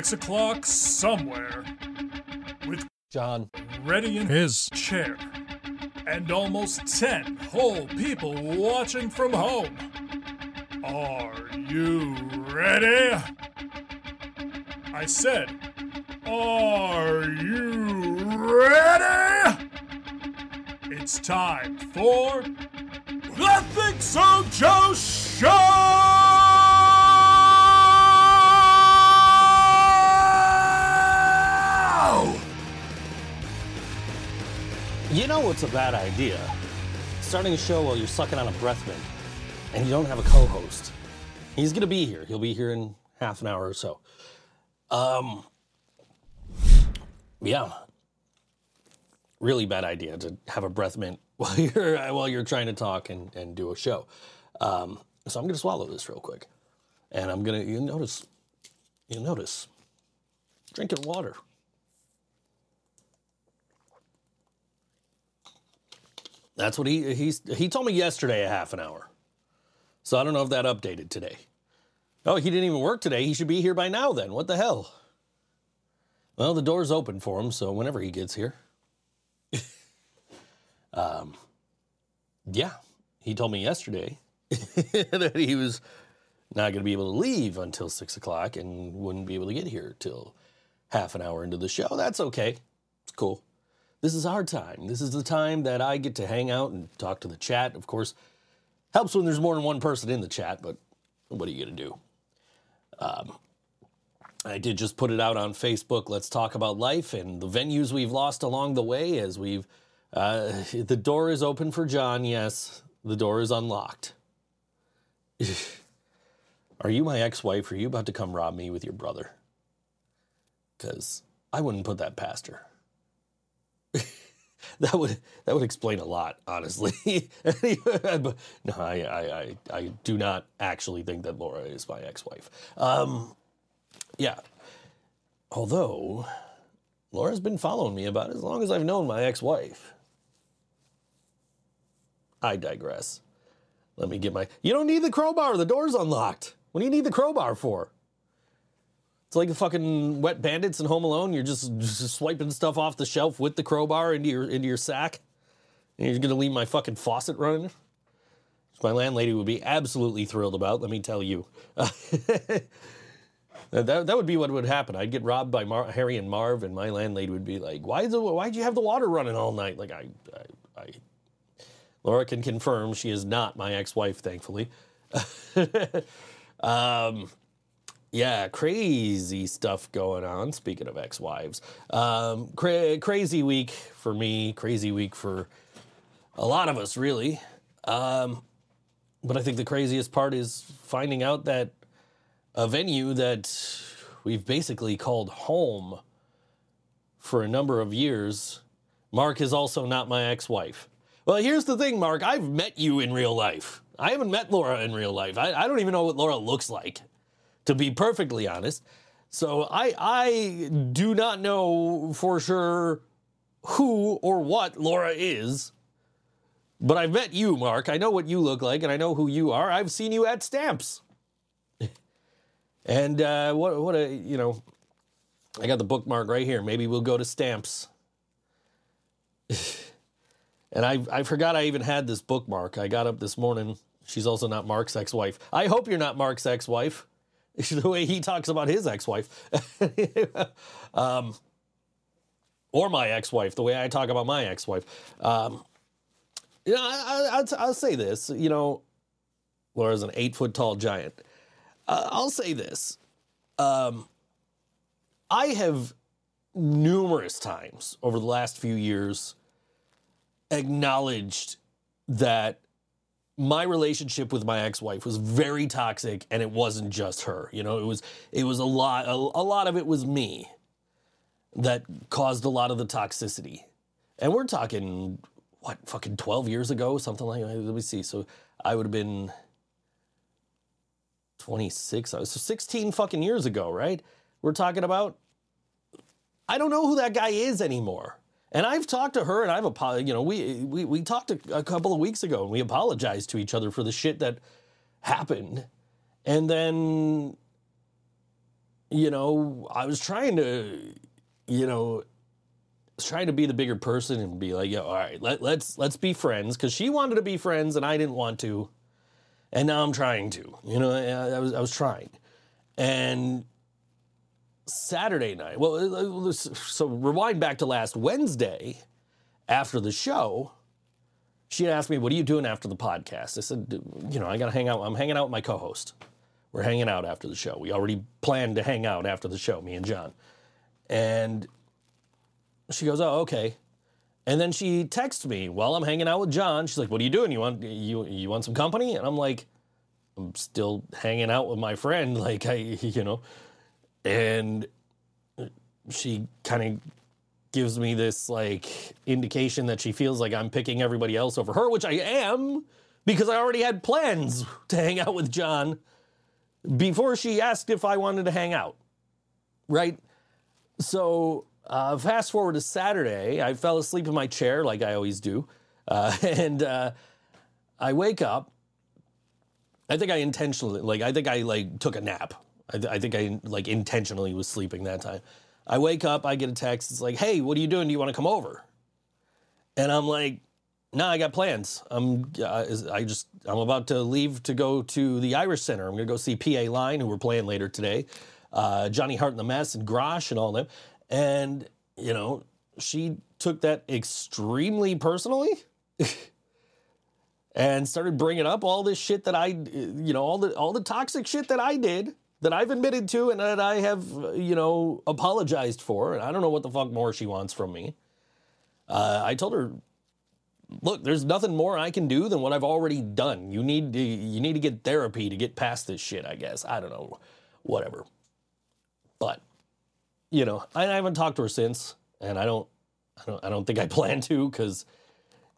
six o'clock somewhere. With John, ready in his chair. And almost ten whole people watching from home. Are you ready? I said, Are you ready? It's time for the Think So Joe Show! You know what's a bad idea? Starting a show while you're sucking on a breath mint and you don't have a co host. He's going to be here. He'll be here in half an hour or so. Um, yeah. Really bad idea to have a breath mint while you're while you're trying to talk and, and do a show. Um, so I'm to swallow this real quick, and I'm to you notice you notice drinking water. That's what he he's he told me yesterday a half an hour. So I don't know if that updated today. Oh, he didn't even work today. He should be here by now then. What the hell? Well, the door's open for him, so whenever he gets here. um yeah, he told me yesterday that he was not going to be able to leave until six o'clock and wouldn't be able to get here till half an hour into the show. That's okay. It's cool. This is our time. This is the time that I get to hang out and talk to the chat. Of course, helps when there's more than one person in the chat, but what are you going to do? Um, I did just put it out on Facebook. Let's talk about life and the venues we've lost along the way as we've. Uh, the door is open for John. Yes, the door is unlocked. Are you my ex wife? Are you about to come rob me with your brother? Because I wouldn't put that past her. that would that would explain a lot, honestly. But no, I, I, I I do not actually think that Laura is my ex-wife. Um, yeah, although Laura's been following me about as long as I've known my ex-wife. I digress. Let me get my. You don't need the crowbar. The door's unlocked. What do you need the crowbar for? It's like the fucking wet bandits in Home Alone. You're just, just swiping stuff off the shelf with the crowbar into your into your sack. And you're gonna leave my fucking faucet running. Which my landlady would be absolutely thrilled about. Let me tell you. that, that would be what would happen. I'd get robbed by Mar- Harry and Marv, and my landlady would be like, "Why the Why'd you have the water running all night?" Like I, I, I Laura can confirm she is not my ex-wife, thankfully. um, yeah, crazy stuff going on. Speaking of ex-wives, um, cra- crazy week for me. Crazy week for a lot of us, really. Um, but I think the craziest part is finding out that a venue that we've basically called home for a number of years, Mark is also not my ex-wife. Well, here's the thing, Mark. I've met you in real life. I haven't met Laura in real life. I, I don't even know what Laura looks like to be perfectly honest. So I I do not know for sure who or what Laura is. But I've met you, Mark. I know what you look like and I know who you are. I've seen you at stamps. and uh, what what a you know I got the bookmark right here. Maybe we'll go to stamps. and I I forgot I even had this bookmark. I got up this morning. She's also not Mark's ex-wife. I hope you're not Mark's ex-wife. The way he talks about his ex-wife, um, or my ex-wife, the way I talk about my ex-wife. Um, you know, I, will say this. You know, Laura's an eight-foot-tall giant. Uh, I'll say this. Um, I have numerous times over the last few years acknowledged that my relationship with my ex-wife was very toxic and it wasn't just her you know it was it was a lot a, a, lot of it was me that caused a lot of the toxicity and we're talking what fucking 12 years ago something like that let me see so i would have been 26, uh, so 16 fucking years ago, right? We're talking about. I don't know who that guy is anymore. And I've talked to her and I've apologized. You know, we, we, we talked a, a couple of weeks ago and we apologized to each other for the shit that happened. And then, you know, I was trying to, you know, trying to be the bigger person and be like, yeah, all right, let, let's let's be friends because she wanted to be friends and I didn't want to, and now I'm trying to. You know, I, I was I was trying, and Saturday night. Well, uh, uh, so rewind back to last Wednesday after the show. She asked me, "What are you doing after the podcast?" I said, "You know, I got to hang out. I'm hanging out with my co-host. We're hanging out after the show. We already planned to hang out after the show, me and John." And she goes, "Oh, okay." And then she texts me while I'm hanging out with John. She's like, "What are you doing? You want you you want some company?" And I'm like, "I'm still hanging out with my friend. Like I, you know." And she kind of gives me this like indication that she feels like I'm picking everybody else over her, which I am because I already had plans to hang out with John before she asked if I wanted to hang out. Right? So, uh, fast forward to Saturday, I fell asleep in my chair like I always do. Uh, and uh, I wake up. I think I intentionally, like, I think I like took a nap. I, I think I like intentionally was sleeping that time. I wake up, I get a text. It's like, "Hey, what are you doing? Do you want to come over?" And I'm like, "No, nah, I got plans. I'm uh, I just I'm about to leave to go to the Irish Center. I'm to go see PA Line, who we're playing later today. Uh, Johnny Hart and the Mess and Grosh and all them. And you know, she took that extremely personally." and started bringing up all this shit that I, you know, all the all the toxic shit that I did that I've admitted to and that I have, you know, apologized for. And I don't know what the fuck more she wants from me. Uh, I told her, look, there's nothing more I can do than what I've already done. You need to, you need to get therapy to get past this shit. I guess I don't know, whatever. But you know, I, I haven't talked to her since, and I don't, I don't, I don't think I plan to because,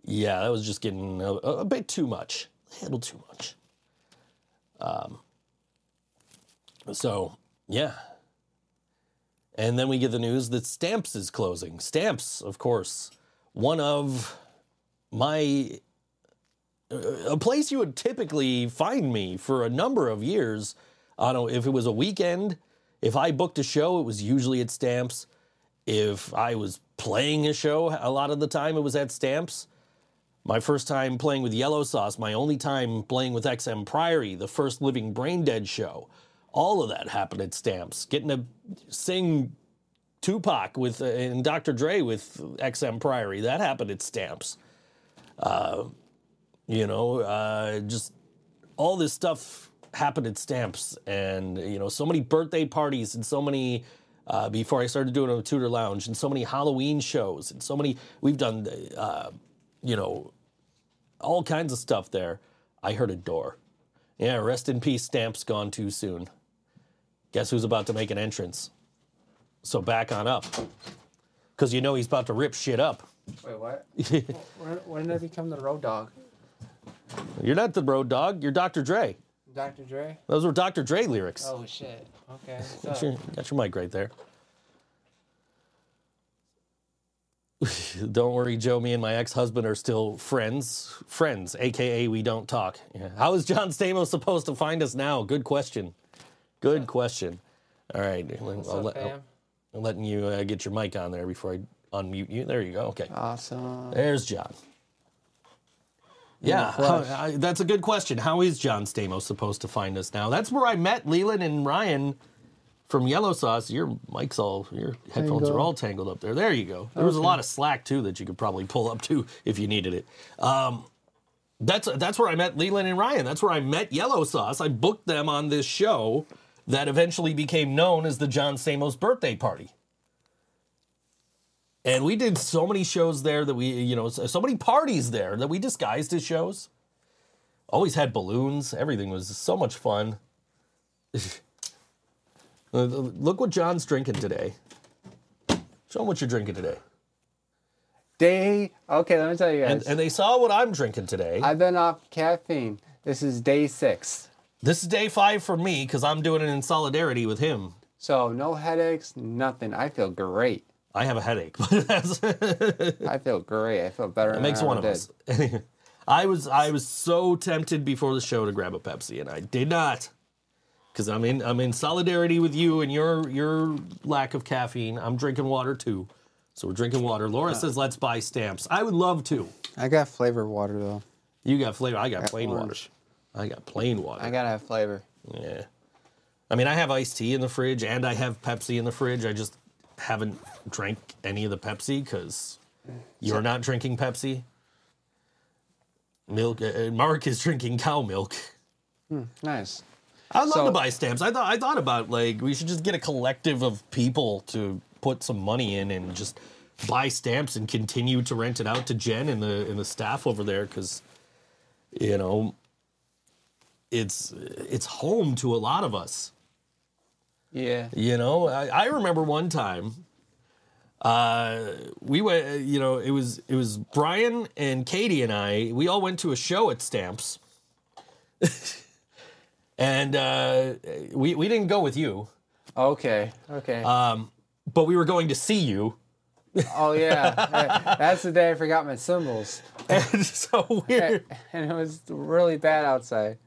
yeah, that was just getting a, a bit too much, a little too much. Um, so, yeah. And then we get the news that Stamps is closing. Stamps, of course, one of my a place you would typically find me for a number of years. I don't know if it was a weekend, if I booked a show, it was usually at Stamps. If I was playing a show, a lot of the time it was at Stamps. My first time playing with Yellow Sauce, my only time playing with XM Priory, the first Living Brain Dead show. All of that happened at Stamps. Getting to sing Tupac with uh, and Dr. Dre with XM Priory, that happened at Stamps. Uh, you know, uh, just all this stuff happened at Stamps, and you know, so many birthday parties and so many. Uh, before I started doing a Tudor Lounge, and so many Halloween shows, and so many we've done, uh, you know, all kinds of stuff there. I heard a door. Yeah, rest in peace. Stamps gone too soon. Guess who's about to make an entrance? So back on up, because you know he's about to rip shit up. Wait, what? when, when did I become the road dog? You're not the road dog. You're Dr. Dre. Dr. Dre? Those were Dr. Dre lyrics. Oh shit. Okay. Got your, got your mic right there. don't worry, Joe. Me and my ex-husband are still friends. Friends, aka we don't talk. Yeah. How is John Stamos supposed to find us now? Good question. Good question. All right, What's I'll up, let-? I'm letting you uh, get your mic on there before I unmute you. There you go. Okay. Awesome. There's John. Yeah, how- I- that's a good question. How is John Stamos supposed to find us now? That's where I met Leland and Ryan from Yellow Sauce. Your mic's all, your headphones are all tangled up there. There you go. There was a lot of slack too that you could probably pull up to if you needed it. Um, that's that's where I met Leland and Ryan. That's where I met Yellow Sauce. I booked them on this show that eventually became known as the John Stamos birthday party. And we did so many shows there that we, you know, so many parties there that we disguised as shows. Always had balloons. Everything was so much fun. Look what John's drinking today. Show him what you're drinking today. Day. Okay, let me tell you guys. And, and they saw what I'm drinking today. I've been off caffeine. This is day six. This is day five for me because I'm doing it in solidarity with him. So no headaches, nothing. I feel great. I have a headache, but that's I feel great. I feel better. It than makes I one of ever us. I was I was so tempted before the show to grab a Pepsi, and I did not, because I'm in I'm in solidarity with you and your your lack of caffeine. I'm drinking water too, so we're drinking water. Laura uh. says let's buy stamps. I would love to. I got flavored water though. You got flavor. I got plain orange. Water. I got plain water. I gotta have flavor. yeah. I mean, I have iced tea in the fridge, and I have Pepsi in the fridge. I just haven't drank any of the Pepsi because you're not drinking Pepsi. Milk. Uh, Mark is drinking cow milk. Nice. I'd love So- to buy stamps. I thought I thought about like we should just get a collective of people to put some money in and just buy stamps and continue to rent it out to Jen and the and the staff over there because you know it's it's home to a lot of us. Yeah. You know, I, I remember one time. Uh, we went. You know, it was it was Brian and Katie and I. We all went to a show at Stamps, and uh, we we didn't go with you, Okay. Okay. but we were going to see you. oh yeah. That's the day I forgot my cymbals, And so weird. and it was really bad outside.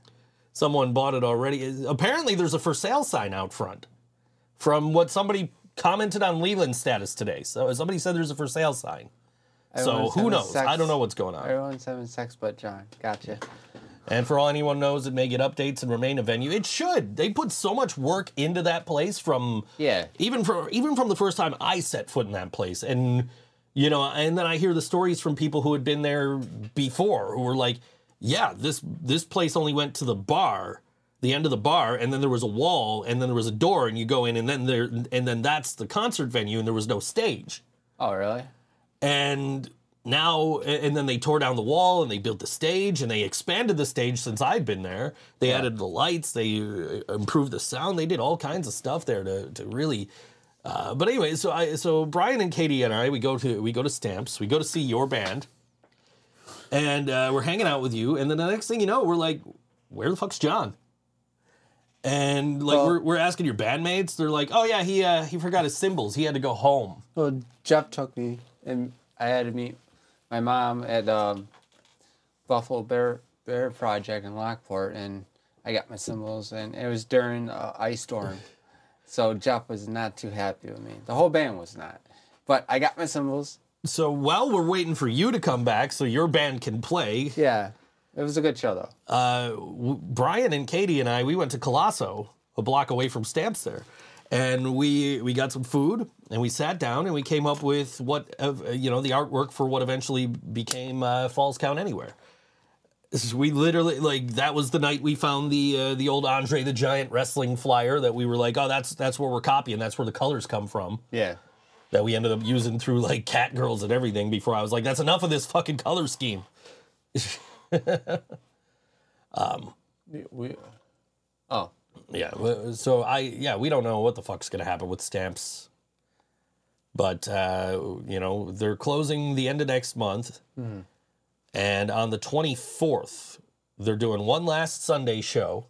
Someone bought it already. Apparently, there's a for sale sign out front. From what somebody commented on Leland's status today, so somebody said there's a for sale sign. So who knows? sex- I don't know what's going on. Everyone's having sex but John. Gotcha. And for all anyone knows, it may get updates and remain a venue. It should. They put so much work into that place from Yeah. even from even from the first time I set foot in that place. And you know, and then I hear the stories from people who had been there before who were like, "Yeah, this this place only went to the bar, the end of the bar, and then there was a wall, and then there was a door, and you go in, and then there, and then that's the concert venue, and there was no stage." Oh really? and now and then they tore down the wall and they built the stage and they expanded the stage since I'd been there. They added the lights, they uh, improved the sound, they did all kinds of stuff there to to really. Uh, but anyway, so I so Brian and Katie and I we go to we go to Stamps, we go to see your band, and uh, we're hanging out with you, and then the next thing you know, we're like, where the fuck's John? And like Well- we're, we're asking your bandmates, they're like, oh yeah, he uh, he forgot his cymbals, he had to go home. Well, Jeff took me, and I had to meet my mom at um, Buffalo Bear Bear Project in Lockport, and I got my cymbals, and it was during uh, ice storm, so Jeff was not too happy with me. The whole band was not, but I got my cymbals. So while we're waiting for you to come back so your band can play, Yeah, it was a good show though. uh, w- Brian and Katie and I, we went to Colosso, a block away from Stamps there. And we we got some food and we sat down and we came up with what uh, you know the artwork for what eventually became uh, Falls Count Anywhere. This is- We literally like that was the night we found the uh, the old Andre the Giant wrestling flyer that we were like, oh, that's that's where we're copying. That's where the colors come from. Yeah, that we ended up using through like cat girls and everything before I was like, that's enough of this fucking color scheme. we. we oh, Yeah. So I, yeah, we don't know what the fuck's going to happen with stamps. But, uh, you know, they're closing the end of next month. And on the 24th, they're doing one last Sunday show.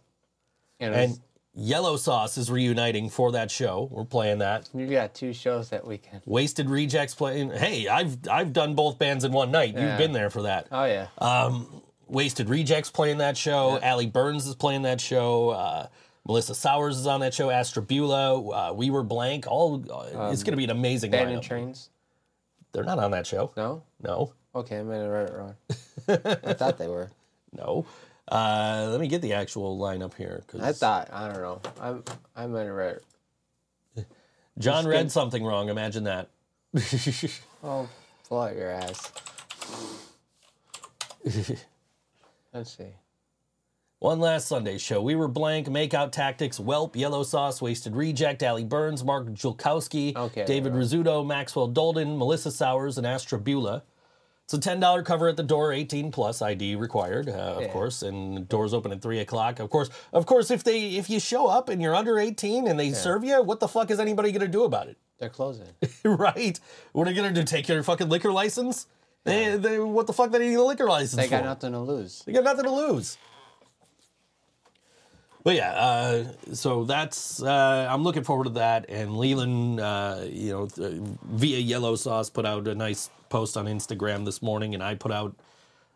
and, And Yellow Sauce is reuniting for that show. We're playing that. you got two shows that weekend. Wasted Rejects playing. Hey, I've I've done both bands in one night. You've been there for that. Oh yeah. Um, Wasted Rejects playing that show. Allie Burns is playing that show. Uh, Melissa Sowers is on that show. Astrabula. Uh, we were blank. All uh, it's going to be an amazing Band and lineup. Trains. They're not on that show. No. No, Okay, I might have read it wrong. I thought they were. no. Uh, let me get the actual lineup here. 'cause I thought I don't know. I'm I might have read. John Just read get- something wrong. Imagine that. Oh, pull out your ass. Let's see. One last Sunday show. We were blank. Makeout Tactics, Whelp, Yellow Sauce, Wasted Reject, Ali Burns, Mark Julkowski, Okay, David right. Rizzuto, Maxwell Dolden, Melissa Sowers, and Astrabula. It's a ten dollar cover at the door, eighteen plus ID required, uh, of Yeah. course, and doors open at three o'clock. Of course, of course, if they if you show up and you're under eighteen and they serve you, what the fuck is anybody gonna do about it? They're closing. right? What are they gonna do? Take your fucking liquor license? They, they, what the fuck? They need a liquor license They got for? nothing to lose. They got nothing to lose. But yeah, uh, so that's uh, I'm looking forward to that. And Leland, uh, you know, th- via Yellow Sauce put out a nice post on Instagram this morning, and I put out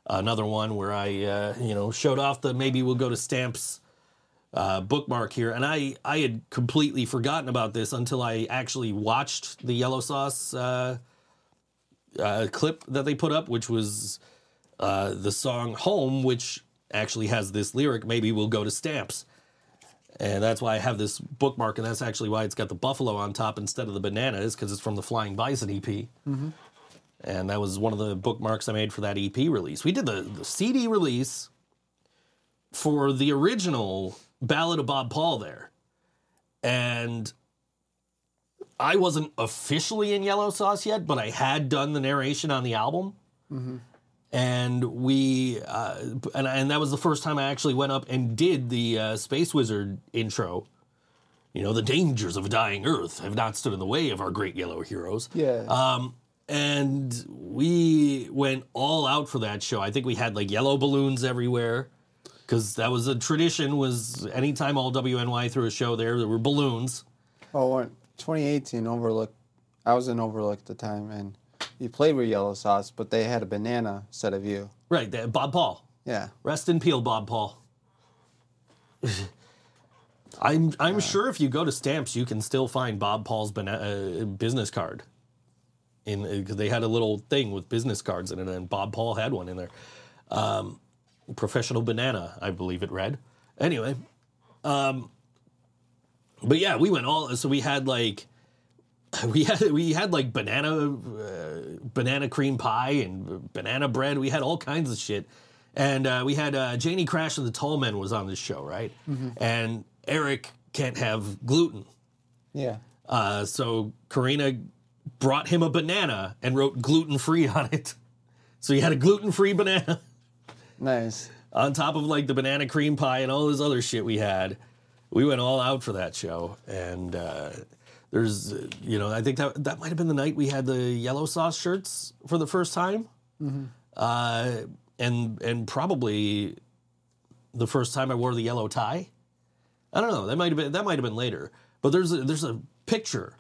another one where I, uh, you know, showed off the maybe we'll go to Stamps uh, bookmark here, and I I had completely forgotten about this until I actually watched the Yellow Sauce uh, uh, clip that they put up, which was uh, the song "Home," which actually has this lyric, "Maybe we'll go to Stamps." And that's why I have this bookmark, and that's actually why it's got the buffalo on top instead of the bananas, because it's from the Flying Bison EP. Mm-hmm. And that was one of the bookmarks I made for that EP release. We did the, the CD release for the original Ballad of Bob Paul there. And I wasn't officially in Yellow Sauce yet, but I had done the narration on the album. Mm-hmm. And we, uh, and, and that was the first time I actually went up and did the uh, Space Wizard intro. You know, the dangers of a dying Earth have not stood in the way of our great yellow heroes. Yeah. Um, and we went all out for that show. I think we had like yellow balloons everywhere because that was a tradition. Was anytime all WNY threw a show there, there were balloons. oh, 2018 Overlook, I was in Overlook at the time, and you played with Yellow Sauce, but they had a banana instead of you. Right, that- Bob Paul. Yeah. Rest in peel, Bob Paul. I'm I'm sure if you go to Stamps, you can still find Bob Paul's bana- uh, business card. In because they had a little thing with business cards in it, and Bob Paul had one in there. Um, professional banana, I believe it read. Anyway, um, but yeah, we went all. So we had like we had we had like banana uh, banana cream pie and banana bread. We had all kinds of shit, and uh, we had uh, Janie Crash of the Tall Men was on this show, right? And Eric can't have gluten, Yeah. uh, so Karina brought him a banana and wrote gluten free on it. So he had a gluten free banana Nice. on top of like the banana cream pie and all this other shit we had. We went all out for that show, and uh, there's, you know, I think that that might have been the night we had the yellow sauce shirts for the first time, uh, and and probably the first time I wore the yellow tie. I don't know. That might have been that might have been later, but there's a, there's a picture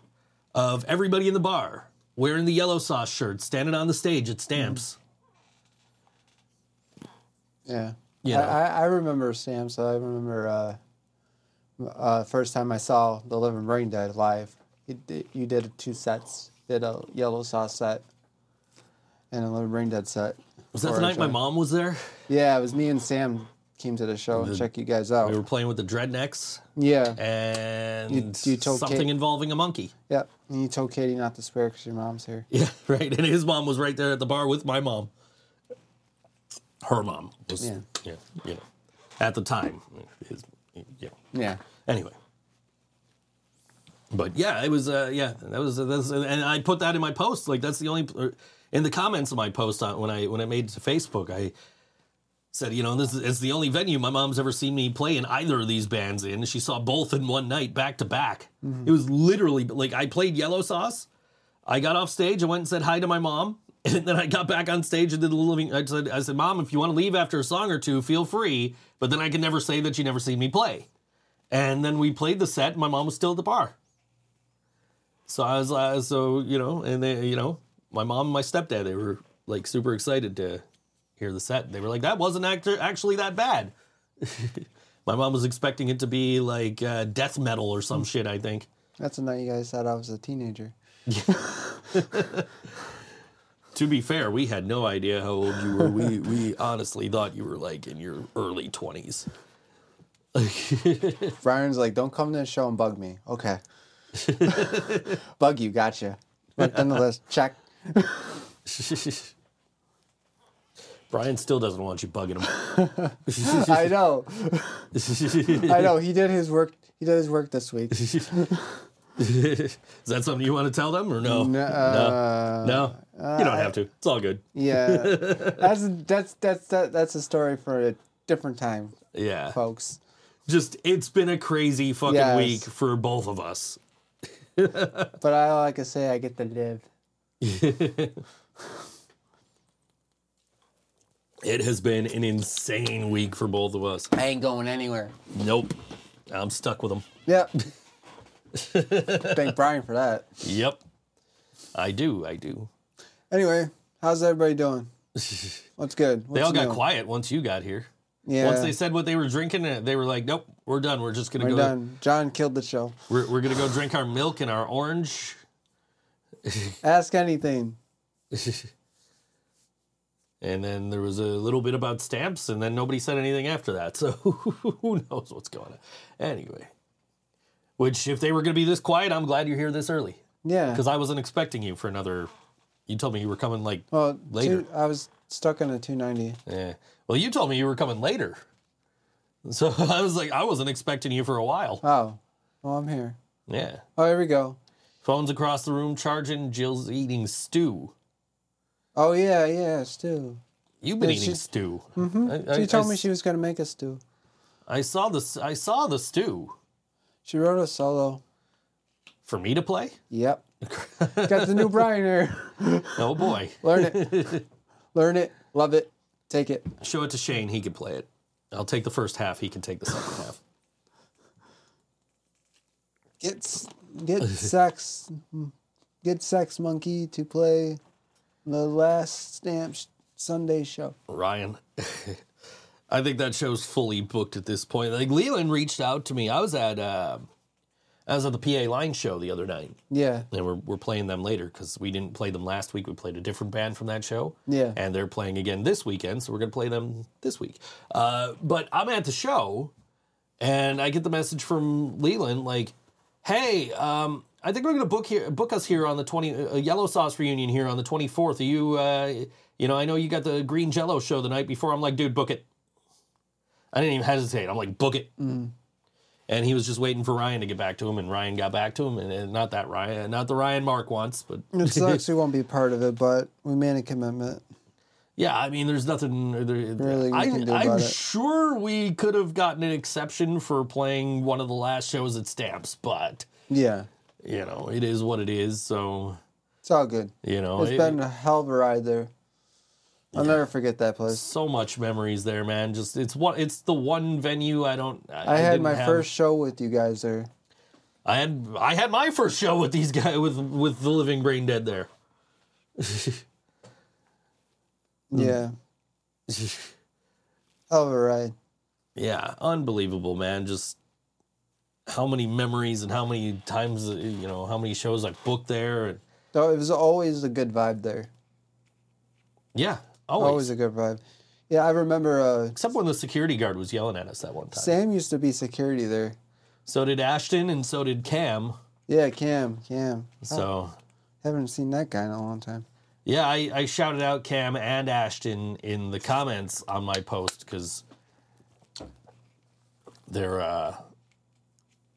of everybody in the bar wearing the yellow sauce shirt, standing on the stage at Stamps. Yeah. Know. I, I remember Stamps. I remember uh, uh, first time I saw the Living Brain Dead live. You did, you did two sets. Did a yellow sauce set and a Living Brain Dead set. Was that the night my mom was there? Yeah, it was me and Sam came to the show and check you guys out. We were playing with the Dreadnecks yeah. and You- you told something Kate- involving a monkey. Yep. And you told Katie not to swear because your mom's here. Yeah, right. And his mom was right there at the bar with my mom. Her mom was, yeah, Yeah. you know, at the time. His, yeah. Yeah. Anyway. But yeah, it was, uh, yeah, that was, that was, and I put that in my post. Like, that's the only, in the comments of my post on, when I, when I made it to Facebook, I, said, you know, this is it's the only venue my mom's ever seen me play in either of these bands in. She saw both in one night, back to back. It was literally like I played Yellow Sauce. I got off stage, I went and said hi to my mom, and then I got back on stage and did the living. I said, I said, Mom, if you want to leave after a song or two, feel free. But then I can never say that you never seen me play. And then we played the set. And my mom was still at the bar. So I was, uh, so you know, and they, you know, my mom and my stepdad, they were like super excited to hear the set. They were like, that wasn't act- actually that bad. My mom was expecting it to be like uh, death metal or some shit, I think. That's the night you guys said I was a teenager. To be fair, we had no idea how old you were. We, we honestly thought you were like in your early 20s. Brian's like, don't come to the show and bug me. Okay. bug you, gotcha. The list. Check. Brian still doesn't want you bugging him. I know. I know. He did his work. He did his work this week. Is that something you want to tell them or no? No, uh, No? You don't have to. It's all good. Yeah, that's that's that's that, that's a story for a different time, Yeah. folks. Just, it's been a crazy fucking Yes. week for both of us. But I like to say I get to live. It has been an insane week for both of us. I ain't going anywhere. Nope. I'm stuck with them. Yep. Thank Brian for that. Yep. I do. I do. Anyway, how's everybody doing? What's good? They What's all got new? quiet once you got here. Yeah. Once they said what they were drinking, uh, they were like, "Nope, we're done. We're just gonna We're go. done. John killed the show. We're, we're gonna go drink our milk and our orange." Ask anything. And then there was a little bit about stamps, and then nobody said anything after that. So who knows what's going on? Anyway, which if they were gonna be this quiet, I'm glad you're here this early Yeah. because I wasn't expecting you for another. You told me you were coming like well, later. two- I was stuck on a 290. Yeah. Well, you told me you were coming later. So I was like, I wasn't expecting you for a while. Oh. Well, I'm here. Yeah. Oh, here we go. Phones across the room charging. Jill's eating stew. Oh, yeah, yeah, stew. You've been Yeah, eating she- stew. Mm-hmm. I, She I- told I me she was going to make a stew. I saw the. I saw the stew She wrote a solo. for me to play. Yep. Got the new Brian here. Oh boy! Learn it. Learn it. Love it. Take it. Show it to Shane. He can play it. I'll take the first half. He can take the second half. Get get sex get sex monkey to play the last stamp Sunday show. Ryan. I think that show's fully booked at this point. Like Leland reached out to me. I was at uh, I was at the PA Line show the other night. Yeah. and we're, we're playing them later because we didn't play them last week. We played a different band from that show. Yeah. And they're playing again this weekend, so we're going to play them this week. Uh, but I'm at the show, and I get the message from Leland like, hey, um, I think we're going to book here, book us here on the 20, a Yellow Sauce reunion here on the 24th. Are you, uh, you know, I know you got the Green Jello show the night before. I'm like, dude, book it. I didn't even hesitate. I'm like, book it. And he was just waiting for Ryan to get back to him, and Ryan got back to him, and, and not that Ryan, not the Ryan Mark wants, but It sucks we won't be part of it, but we made a commitment. yeah, I mean, there's nothing. There, Really we I, can do I'm about it. sure we could have gotten an exception for playing one of the last shows at Stamps, but Yeah. you know, it is what it is. So It's all good. you know, It's it- been a hell of a ride there. I'll never forget that place. so much memories there, man. Just it's what it's the one venue I don't. I had my have- first show with you guys there. I had I had my first show with these guys with with the Living Brain Dead there. Yeah. Hell of a ride. Yeah, unbelievable, man. Just how many memories and how many times, uh, you know, how many shows I booked there. And So it was always a good vibe there. yeah, always. Always a good vibe. Yeah, I remember uh, Except when the security guard was yelling at us that one time. Sam used to be security there. So did Ashton and so did Cam. Yeah, Cam, Cam. So Haven't seen that guy in a long time. yeah, I, I shouted out Cam and Ashton in the comments on my post because they're, uh,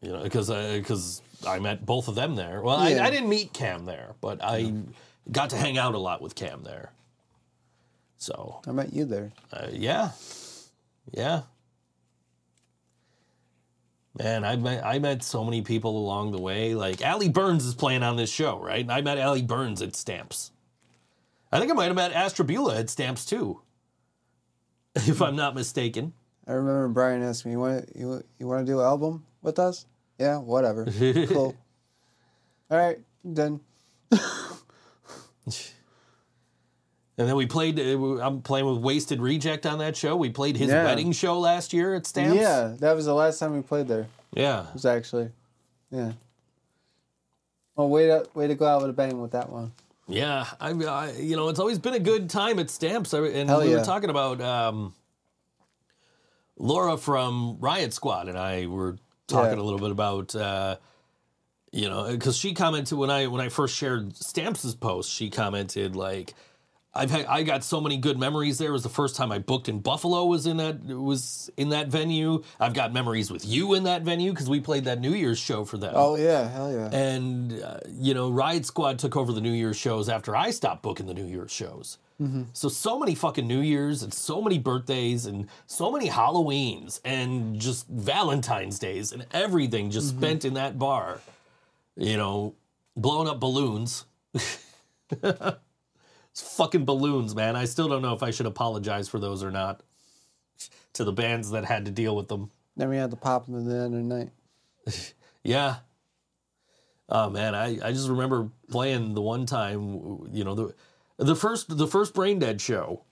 you know, because because I met both of them there. Well, Yeah. I, I didn't meet Cam there, but I got to hang out a lot with Cam there. So I met you there. Uh, yeah, yeah. Man, I met I met so many people along the way. Like Allie Burns is playing on this show, right? And I met Allie Burns at Stamps. I think I might have met Astrabula at Stamps too, if I'm not mistaken. I remember Brian asked me, "You want you you want to do an album with us?" Yeah, whatever. cool. All right, done. And then we played. uh, I'm playing with Wasted Reject on that show. We played his Yeah. wedding show last year at Stamps. Yeah, that was the last time we played there. yeah. it Was actually, yeah. Well, way to way to go out with a bang with that one. Yeah, I, I you know it's always been a good time at Stamps, and Hell we yeah. were talking about um, Laura from Riot Squad, and I were talking Yeah. a little bit about uh, you know because she commented when I when I first shared Stamps' post, she commented like. I've had I got so many good memories there. It was the first time I booked in Buffalo was in that was in that venue. I've got memories with you in that venue because we played that New Year's show for them. Oh yeah, hell yeah. And, uh, you know, Riot Squad took over the New Year's shows after I stopped booking the New Year's shows. So, so many fucking New Year's and so many birthdays and so many Halloweens and just Valentine's Days and everything just spent in that bar, you know, blowing up balloons. it's fucking balloons, man. I still don't know if I should apologize for those or not to the bands that had to deal with them. Then we had to pop them in the end of the night. Yeah. Oh man, I, I just remember playing the one time, you know, the the first the first Brain Dead show.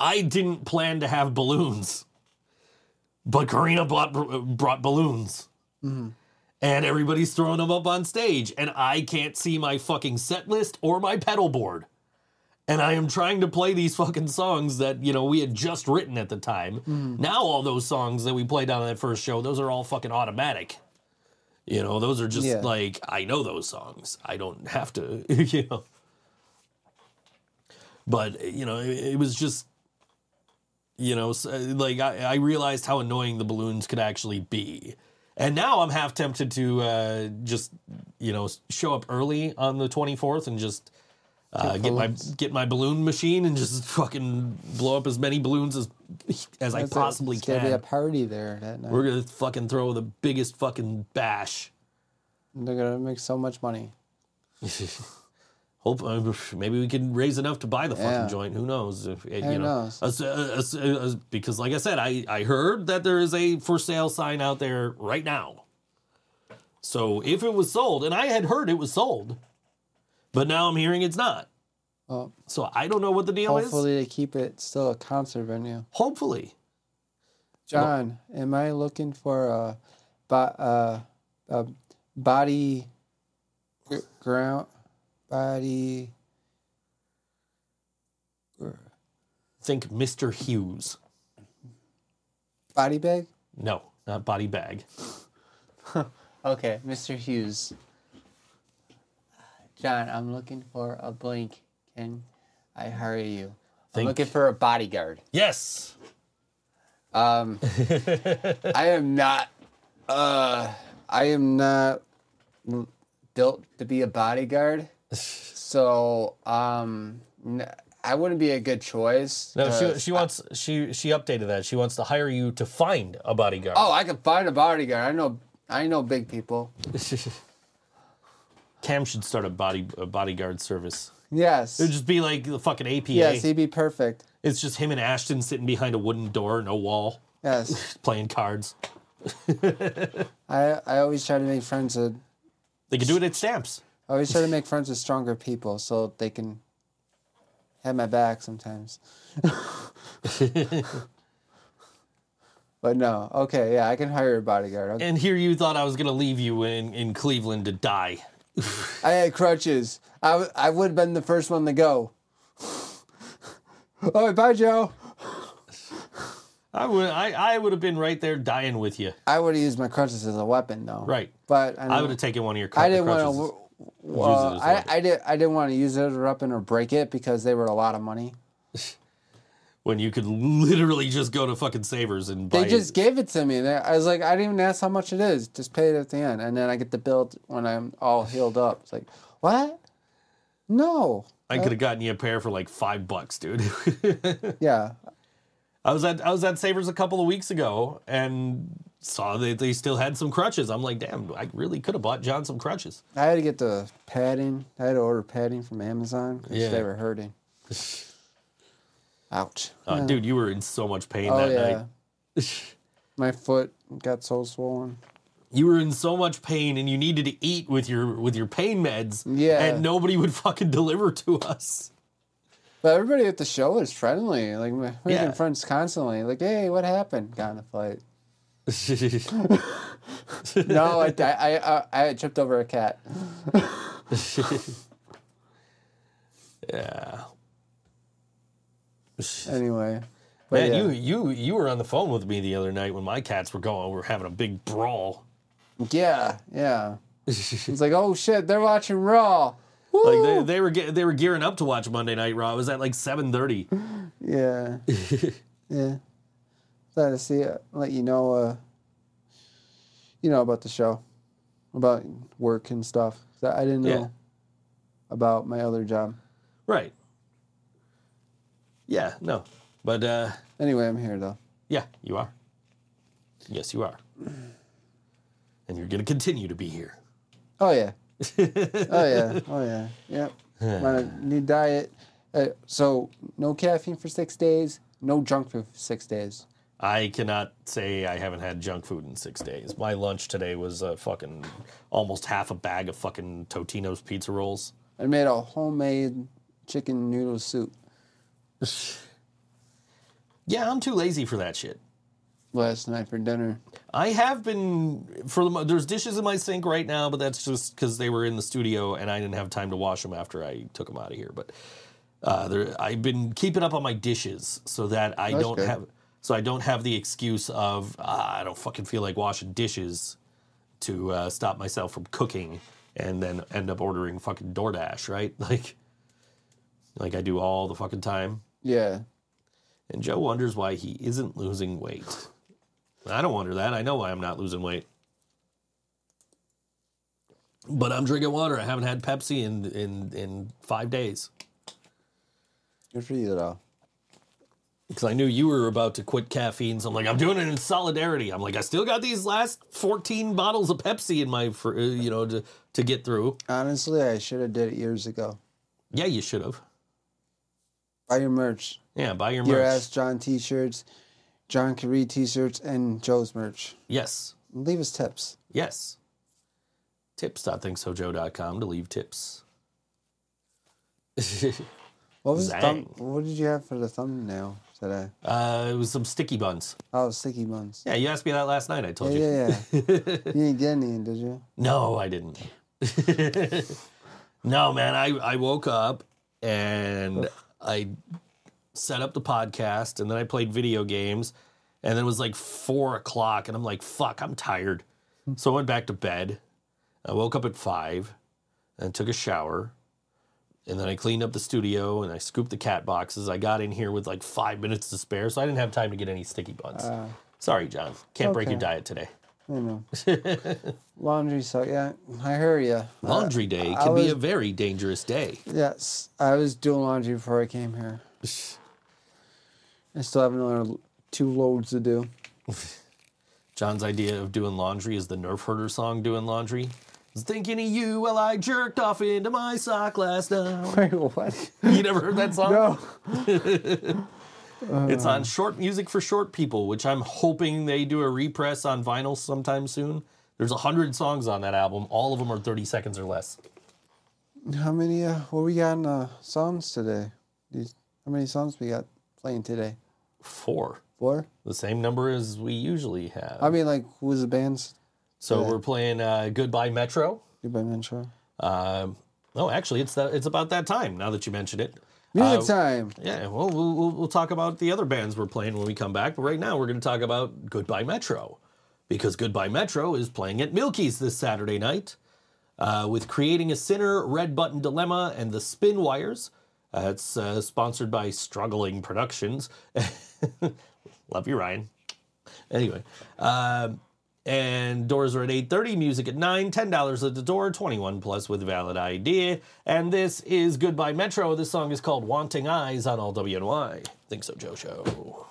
I didn't plan to have balloons, but Karina brought brought balloons, mm-hmm. And everybody's throwing them up on stage, and I can't see my fucking set list or my pedal board. And I am trying to play these fucking songs that, you know, we had just written at the time. Hmm. Now all those songs that we played on that first show, those are all fucking automatic. You know, those are just Yeah. like I know those songs. I don't have to, you know. But you know, it, it was just, you know, like I, I realized how annoying the balloons could actually be, and now I'm half tempted to uh, just, you know, show up early on the 24th and just uh, get my get my balloon machine and just fucking blow up as many balloons as as I That's it. possibly it's can. gonna be a party there that night. We're gonna fucking throw the biggest fucking bash. They're gonna make so much money. Hope uh, maybe we can raise enough to buy the fucking Yeah. joint. Who knows? If, Who you know, knows? Uh, uh, because like I said, I I heard that there is a for sale sign out there right now. So if it was sold, and I had heard it was sold, but now I'm hearing it's not. Well, So I don't know what the deal is. hopefully they keep it still a concert venue. Hopefully, John, am I looking for a, bo- uh, a body ground body? think Mr. Hughes. Body bag? No, not body bag. Okay, Mr. Hughes. John, I'm looking for a blank. Can I hire you? I'm Think- looking for a bodyguard. Yes. Um, I am not. Uh, I am not built to be a bodyguard. So, um, I wouldn't be a good choice. No, she she wants she she updated that. She wants to hire you to find a bodyguard. Oh, I can find a bodyguard. I know. I know big people. Cam should start a body a bodyguard service. Yes. It would just be like the fucking APA. Yes, he'd be perfect. It's just him and Ashton sitting behind a wooden door, no wall, Yes. playing cards. I I always try to make friends with. They could do it at stamps. I always try to make friends with stronger people so they can have my back sometimes. but no, okay, yeah, I can hire a bodyguard. Okay. And here you thought I was gonna leave you in, in Cleveland to die. I had crutches. I, w- I would have been the first one to go. Oh, bye, Joe. I would I, I would have been right there dying with you. I would have used my crutches as a weapon, though. Right. But I, I would have taken one of your cr- I didn't crutches. want to. Well, it I. I did. I didn't want to use it as a weapon or break it because they were a lot of money. when you could literally just go to fucking Savers and buy They just gave it to me. I was like, I didn't even ask how much it is. Just pay it at the end, and then I get the bill when I'm all healed up. It's like, what? No. I could have gotten you a pair for like five bucks, dude. Yeah. I was at I was at Savers a couple of weeks ago and saw that they still had some crutches. I'm like, damn, I really could have bought John some crutches. I had to get the padding. I had to order padding from Amazon because Yeah. they were hurting. Ouch. Uh, Dude, you were in so much pain Oh that yeah. night. My foot got so swollen. You were in so much pain and you needed to eat with your with your pain meds. Yeah. And nobody would fucking deliver to us. But everybody at the show is friendly. Like making Yeah. friends constantly. Like, hey, what happened? Got in a fight. No, I, I, I, I tripped over a cat. yeah. Anyway. Man, yeah. you you you were on the phone with me the other night when my cats were going. We were having a big brawl. Yeah, yeah. It's like, oh shit, they're watching Raw. Like they, they were ge- they were gearing up to watch Monday Night Raw. It was at like seven thirty. Yeah. yeah. Glad to see. Let you know, uh, you know about the show, about work and stuff. I didn't know Yeah. about my other job. Right. Yeah. No. But uh, Anyway, I'm here though. yeah, you are. Yes, you are. And you're gonna continue to be here. Oh yeah. oh yeah. Oh yeah. Yep. A new diet. Uh, so no caffeine for six days. No junk food for six days. I cannot say I haven't had junk food in six days. My lunch today was a fucking almost half a bag of fucking Totino's pizza rolls. I made a homemade chicken noodle soup Yeah, I'm too lazy for that shit. last night for dinner. I have been for the there's dishes in my sink right now, but that's just because they were in the studio and I didn't have time to wash them after I took them out of here. But uh, there, I've been keeping up on my dishes so that I That's don't good. have so I don't have the excuse of ah, I don't fucking feel like washing dishes to uh, stop myself from cooking and then end up ordering fucking DoorDash, right? Like, like I do all the fucking time. Yeah. And Joe wonders why he isn't losing weight. I don't wonder that. I know why I'm not losing weight. But I'm drinking water. I haven't had Pepsi in in in five days Good for you though. Because I knew you were about to quit caffeine. So I'm like, I'm doing it in solidarity. I'm like, I still got these last 14 bottles of Pepsi in my, fr- uh, you know, to to get through. Honestly, I should have did it years ago. Yeah, you should have. Buy your merch. Yeah, buy your merch. Ass John t-shirts, John Carey t-shirts, and Joe's merch. Yes, Leave us tips. yes. Tips.thinksojoe.com to leave tips. What was thumb, What did you have for the thumbnail today? uh, it was some sticky buns. Oh, sticky buns. Yeah, you asked me that last night. I told Yeah, you. yeah, yeah. you didn't get any, did you? No, I didn't. no, man. I, I woke up and I set up the podcast and then I played video games and then it was like four o'clock and I'm like, fuck, I'm tired. So I went back to bed. I woke up at five and took a shower. And then I cleaned up the studio and I scooped the cat boxes. I got in here with like five minutes to spare, so I didn't have time to get any sticky buns. Uh, Sorry, John. Can't break your diet today. I know. Laundry so yeah, I hear you. Laundry day I can be a very dangerous day. Yes, I was doing laundry before I came here. I still have another two loads to do. John's idea of doing laundry is the Nerf Herder song "Doing Laundry." Was thinking of you while I jerked off into my sock last night. Wait, what? You never heard that song? No. It's on Short Music for Short People, which I'm hoping they do a repress on vinyl sometime soon. There's a hundred songs on that album. All of them are 30 seconds or less. How many? Uh, what we got in uh, songs today? These, how many songs we got playing today? Four, Four. the same number as we usually have. I mean, like, who's the bands? So we're playing uh, "Goodbye Metro." Goodbye, Metro. Um, oh, actually, it's that. It's about that time now that you mention it. Music Uh, time. Yeah, well, we'll, we'll, we'll talk about the other bands we're playing when we come back. But right now, we're going to talk about Goodbye Metro. Because Goodbye Metro is playing at Milky's this Saturday night uh, with Creating a Sinner, Red Button Dilemma, and The Spin Wires. Uh, it's uh, sponsored by Struggling Productions. Love you, Ryan. Anyway, uh, and doors are at 8.30, music at 9, $10 at the door, 21 plus with valid ID. And this is Goodbye Metro. This song is called Wanting Eyes on All WNY. Think so, Joe Show.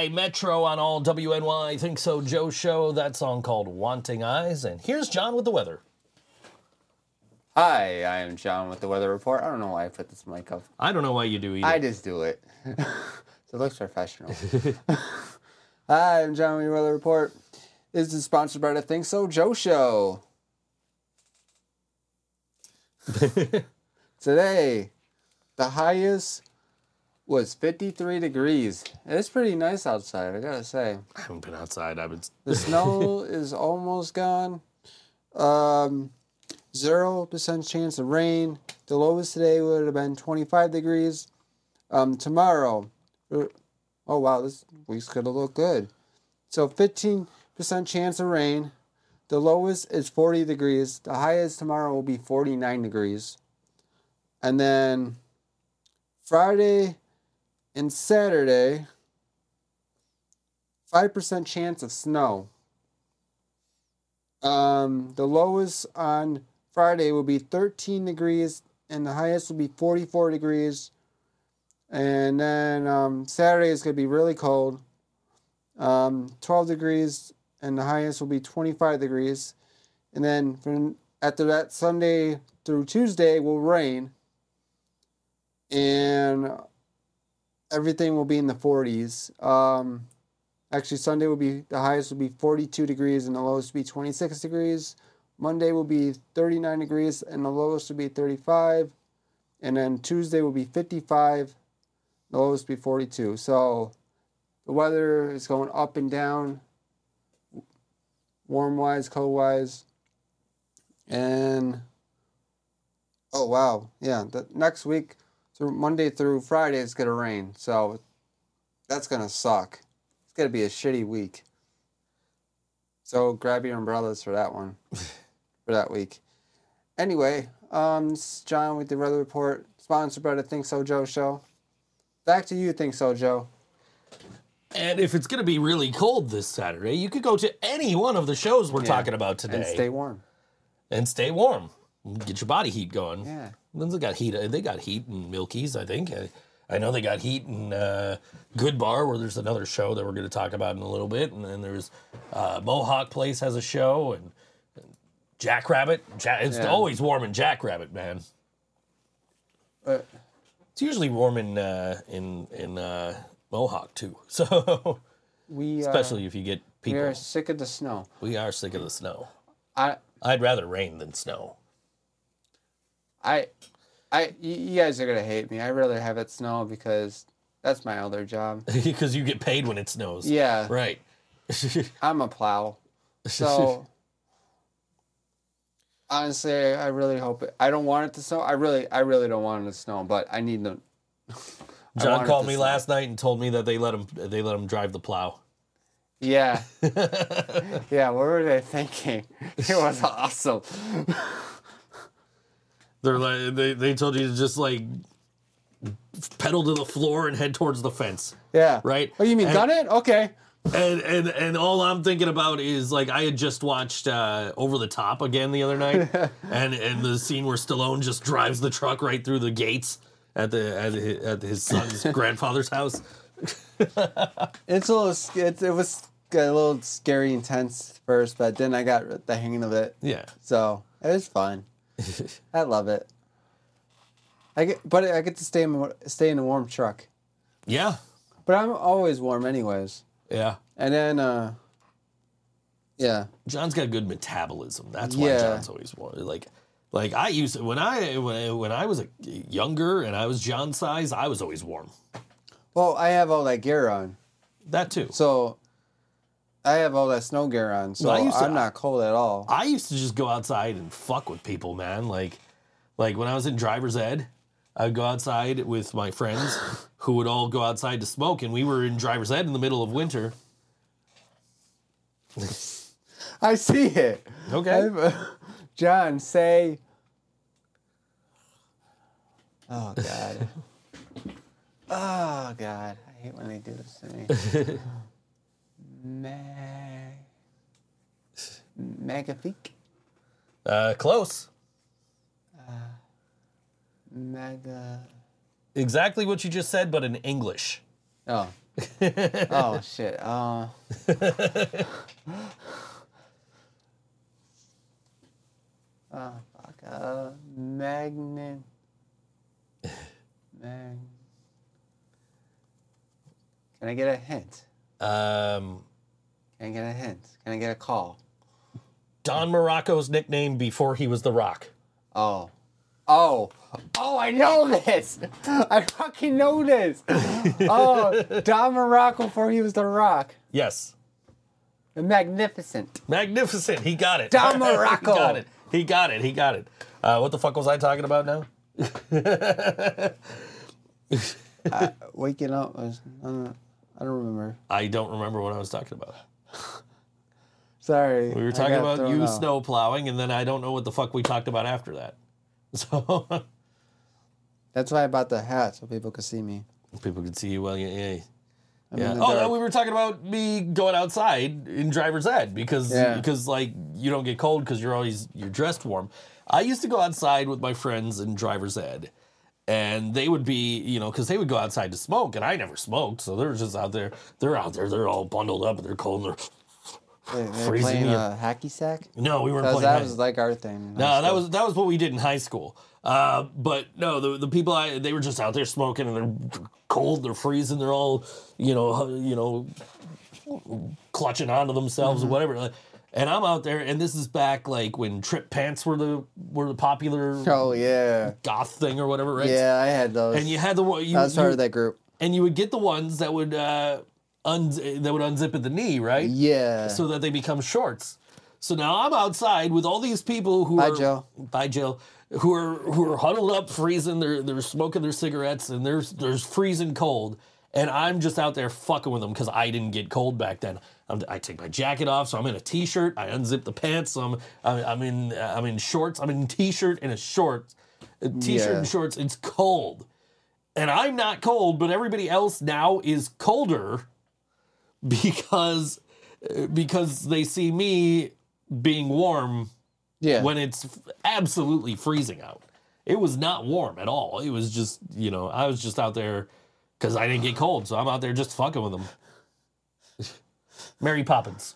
Goodbye, Metro, on all WNY Think So Joe show. That song called Wanting Eyes. And here's John with the weather. Hi, I am John with the weather report. I don't know why I put this mic up. I don't know why you do either. I just do it. so it looks professional. Hi, I'm John with your weather report. This is sponsored by the Think So Joe Show. Today, the highest was 53 degrees. It's pretty nice outside, I gotta say. I haven't been outside. I've been. The snow is almost gone. Um, zero percent chance of rain. The lowest today would have been 25 degrees. Um, tomorrow, uh, oh wow, this week's gonna look good. So 15 percent chance of rain. The lowest is 40 degrees. The highest tomorrow will be 49 degrees. And then Friday and Saturday, 5% chance of snow. Um, the lowest on Friday will be 13 degrees, and the highest will be 44 degrees. And then um, Saturday is going to be really cold, um, 12 degrees, and the highest will be 25 degrees. And then from after that, Sunday through Tuesday will rain, and everything will be in the 40s. Um, Actually, Sunday will be the highest will be 42 degrees and the lowest will be 26 degrees. Monday will be 39 degrees and the lowest will be 35. And then Tuesday will be 55, the lowest will be 42. So the weather is going up and down, warm wise, cold wise. And oh, wow. Yeah, the next week, through Monday through Friday, it's going to rain. So that's going to suck. It's gonna be a shitty week. So grab your umbrellas for that one, for that week. Anyway, um, this is John with the Weather Report, sponsored by the Think So Joe show. Back to you, Think So Joe. And if it's going to be really cold this Saturday, you could go to any one of the shows we're Yeah. talking about today And stay warm. and stay warm. Get your body heat going. Yeah. They got heat. They got heat in Milky's, I think. I, I know they got heat in uh, Good Bar, where there's another show that we're going to talk about in a little bit. And then there's uh, Mohawk Place has a show, and, and Jackrabbit. Ja- it's Yeah. always warm in Jackrabbit, man. But It's usually warm in uh, in in uh, Mohawk too. So we, uh, especially if you get we people, are sick of the snow. we are sick of the snow. I, I'd rather rain than snow. I, I, you guys are gonna hate me. I rather have it snow because that's my other job. because you get paid when it snows. Yeah, Right. I'm a plow. So honestly, I really hope it. I don't want it to snow. I really, I really don't want it to snow, but I need them. I John called me snow. last night and told me that they let him they let him drive the plow. Yeah, yeah. What were they thinking? It was awesome. They're like they, they told you to just like pedal to the floor and head towards the fence. Yeah. Right. Oh, you mean And- done it? Okay. And and and all I'm thinking about is like I had just watched uh, Over the Top again the other night, and and the scene where Stallone just drives the truck right through the gates at the at his, at his son's grandfather's house. It's a little. It, it was a little scary, intense first, but then I got the hang of it. Yeah. So it was fun. I love it. I get, but I get to stay in stay in a warm truck. Yeah. But I'm always warm, anyways. Yeah. And then, uh, yeah, John's got good metabolism. That's why Yeah. John's always warm. Like, like I used to, when I when I, when I was a younger and I was John's size, I was always warm. well, I have all that gear on, That too. so I have all that snow gear on, so Well, I used to- I'm not cold at all. I used to just go outside and fuck with people, man. Like, like when I was in driver's ed, I'd go outside with my friends who would all go outside to smoke, and we were in driver's ed in the middle of winter. I see it. Okay. I've- uh, John, say. Oh God. oh God, I hate when they do this to me. Mag. Magnifique. Uh, close. Uh, Mega. Exactly what you just said, but in English. Oh. oh shit. Uh. oh fuck. Uh, magnet. Mag. Can I get a hint? Um, Can I get a hint? Can I get a call? Don Muraco's nickname before he was The Rock. Oh. Oh. Oh, I know this. I fucking know this. Oh, Don Muraco before he was The Rock. Yes. Magnificent. Magnificent. He got it. Don he Muraco. got it. He got it. He got it. Uh, what the fuck was I talking about now? Waking up was. I don't, I don't remember. I don't remember what I was talking about. Sorry. We were talking about you off. snow plowing, and then I don't know what the fuck we talked about after that. So That's why I bought the hat so people could see me. people could see you well. Yeah, yeah. Yeah. Oh, dark. no, we were talking about me going outside in driver's ed because Yeah. because like you don't get cold because you're always you're dressed warm. I used to go outside with my friends in driver's ed, and they would be you know because they would go outside to smoke, and I never smoked, so they're just out there. They're out there. They're all bundled up and they're cold. And they're They, they were Freezing playing me uh, hacky sack. no, we weren't playing. that hide- was like our thing. in high No, that was that was what we did in high school. Uh, but no, the the people I they were just out there smoking and they're cold, they're freezing, they're all you know you know clutching onto themselves or whatever. And I'm out there, and this is back like when trip pants were the were the popular Oh yeah, goth thing or whatever, right? yeah. I had those. And you had the one you, I was part of that group. and you would get the ones that would uh, un- that would unzip at the knee, right? Yeah. so that they become shorts. So now I'm outside with all these people who Bye, are Joe. Bye, Joe. Who are who are huddled up, freezing. They're they're smoking their cigarettes, and there's there's freezing cold. And I'm just out there fucking with them because I didn't get cold back then. I'm, I take my jacket off, so I'm in a t-shirt. I unzip the pants, so I'm I'm, I'm in I'm in shorts. I'm in t-shirt and a short, a t-shirt Yeah. and shorts. It's cold, and I'm not cold, but everybody else now is colder because because they see me being warm Yeah. when it's absolutely freezing out. It was not warm at all. It was just, you know, I was just out there because I didn't get cold. So I'm out there just fucking with them. Mary Poppins.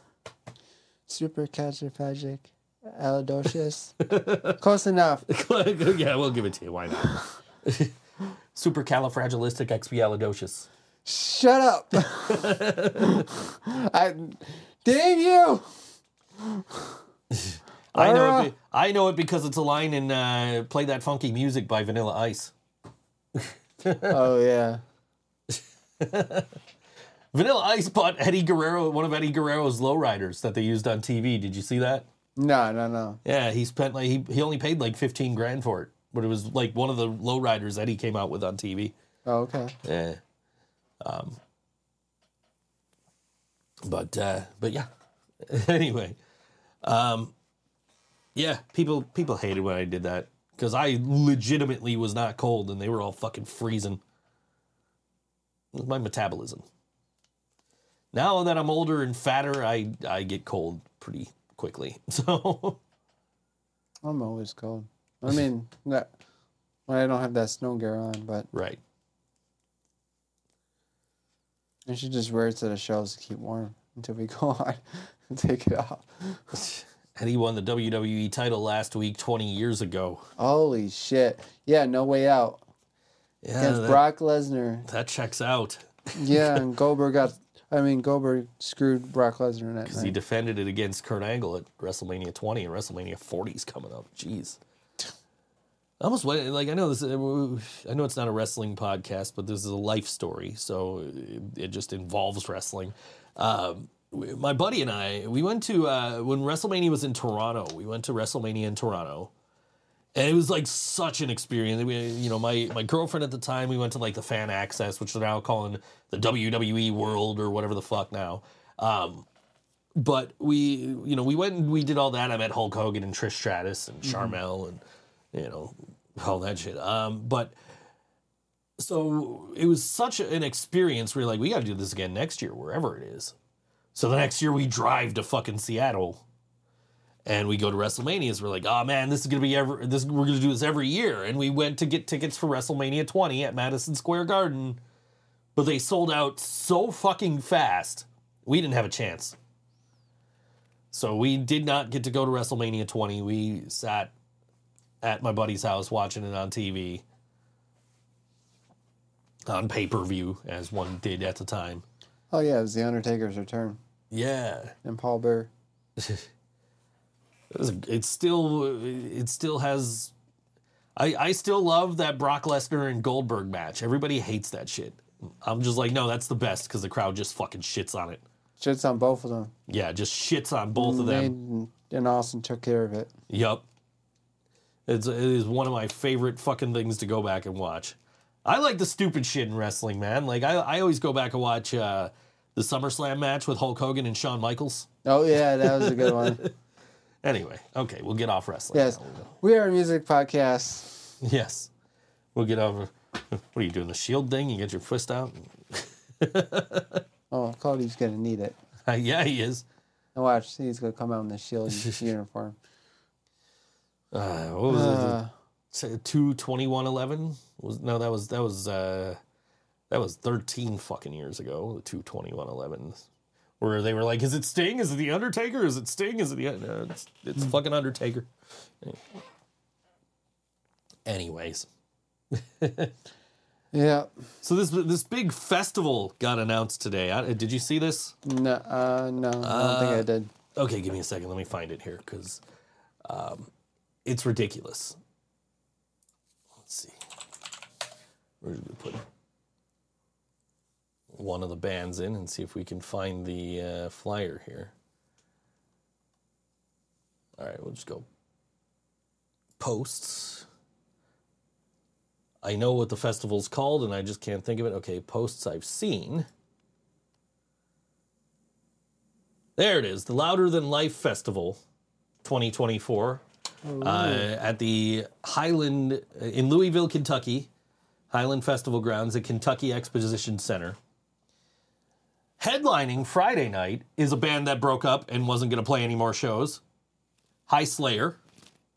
Super calciophagic, alidocious. Close enough. yeah, we'll give it to you. Why not? Supercalifragilisticexpialidocious. Shut up. I, damn you. I know it. Be, I know it because it's a line in uh, "Play That Funky Music" by Vanilla Ice. Oh yeah. Vanilla Ice bought Eddie Guerrero, one of Eddie Guerrero's lowriders that they used on TV. Did you see that? No, no, no. Yeah, he spent like he, he only paid like fifteen grand for it, but it was like one of the lowriders that he came out with on TV. Oh, okay. Yeah. Um. But uh, but yeah. anyway, um, yeah, people people hated when I did that because I legitimately was not cold and they were all fucking freezing. It was my metabolism. Now that I'm older and fatter, I I get cold pretty quickly. So I'm always cold. I mean, that when I don't have that snow gear on, but right. I should just wear it to the shelves to keep warm until we go on and take it off. And he won the WWE title last week, 20 years ago. Holy shit! Yeah, no way out Yeah, against that, Brock Lesnar. that checks out. Yeah, and Goldberg got. I mean, Goldberg screwed Brock Lesnar in that Because he defended it against Kurt Angle at WrestleMania 20 and WrestleMania 40 is coming up. Jeez. I almost went, like, I know this, I know it's not a wrestling podcast, but this is a life story. So it, it just involves wrestling. Um, my buddy and I, we went to, uh, when WrestleMania was in Toronto, we went to WrestleMania in Toronto. And it was like such an experience. We, you know, my my girlfriend at the time, we went to like the fan access, which they're now calling the WWE World or whatever the fuck now. Um, but we, you know, we went and we did all that. I met Hulk Hogan and Trish Stratus and Sharmell and you know all that shit. Um, but so it was such an experience. We are like, we got to do this again next year, wherever it is. So the next year we drive to fucking Seattle and we go to WrestleManias. We're like, oh man, this is gonna be every this we're gonna do this every year. And we went to get tickets for WrestleMania 20 at Madison Square Garden, but they sold out so fucking fast. We didn't have a chance. So we did not get to go to WrestleMania 20. We sat at my buddy's house watching it on TV. On pay per view, as one did at the time. Oh yeah, it was the Undertaker's return Yeah. and Paul Bearer. It was- It still, it still has. I I still love that Brock Lesnar and Goldberg match. Everybody hates that shit. I'm just like, no, that's the best because the crowd just fucking shits on it. Shits on both of them. Yeah, just shits on both of them. And Austin took care of it. Yup. It's it is one of my favorite fucking things to go back and watch. I like the stupid shit in wrestling, man. Like I I always go back and watch uh, the SummerSlam match with Hulk Hogan and Shawn Michaels. Oh yeah, that was a good one. Anyway, okay, we'll get off wrestling. Yes, now. we are a music podcast. Yes. We'll get over. What are you doing? The shield thing? You get your fist out? Oh, Cody's gonna need it. yeah, he is. And watch, he's gonna come out in the shield uniform. Uh, what was Uh, it? Two twenty one eleven was no. That was that was uh, that was thirteen fucking years ago. The Two twenty one eleven, where they were like, "Is it Sting? Is it the Undertaker? Is it Sting? Is it the? No, it's it's fucking Undertaker." Anyways, yeah. so this this big festival got announced today. I, did you see this? No, uh, no, I don't think I did. Okay, give me a second. Let me find it here because um, it's ridiculous. Let's see. We're going to put one of the bands in and see if we can find the uh, flyer here. All right, we'll just go posts. I know what the festival's called and I just can't think of it. Okay, posts I've seen. There it is, the Louder Than Life Festival 2024 uh, at the Highland in Louisville, Kentucky, Highland Festival grounds at Kentucky Exposition Center. Headlining Friday night is a band that broke up and wasn't going to play any more shows. High Slayer.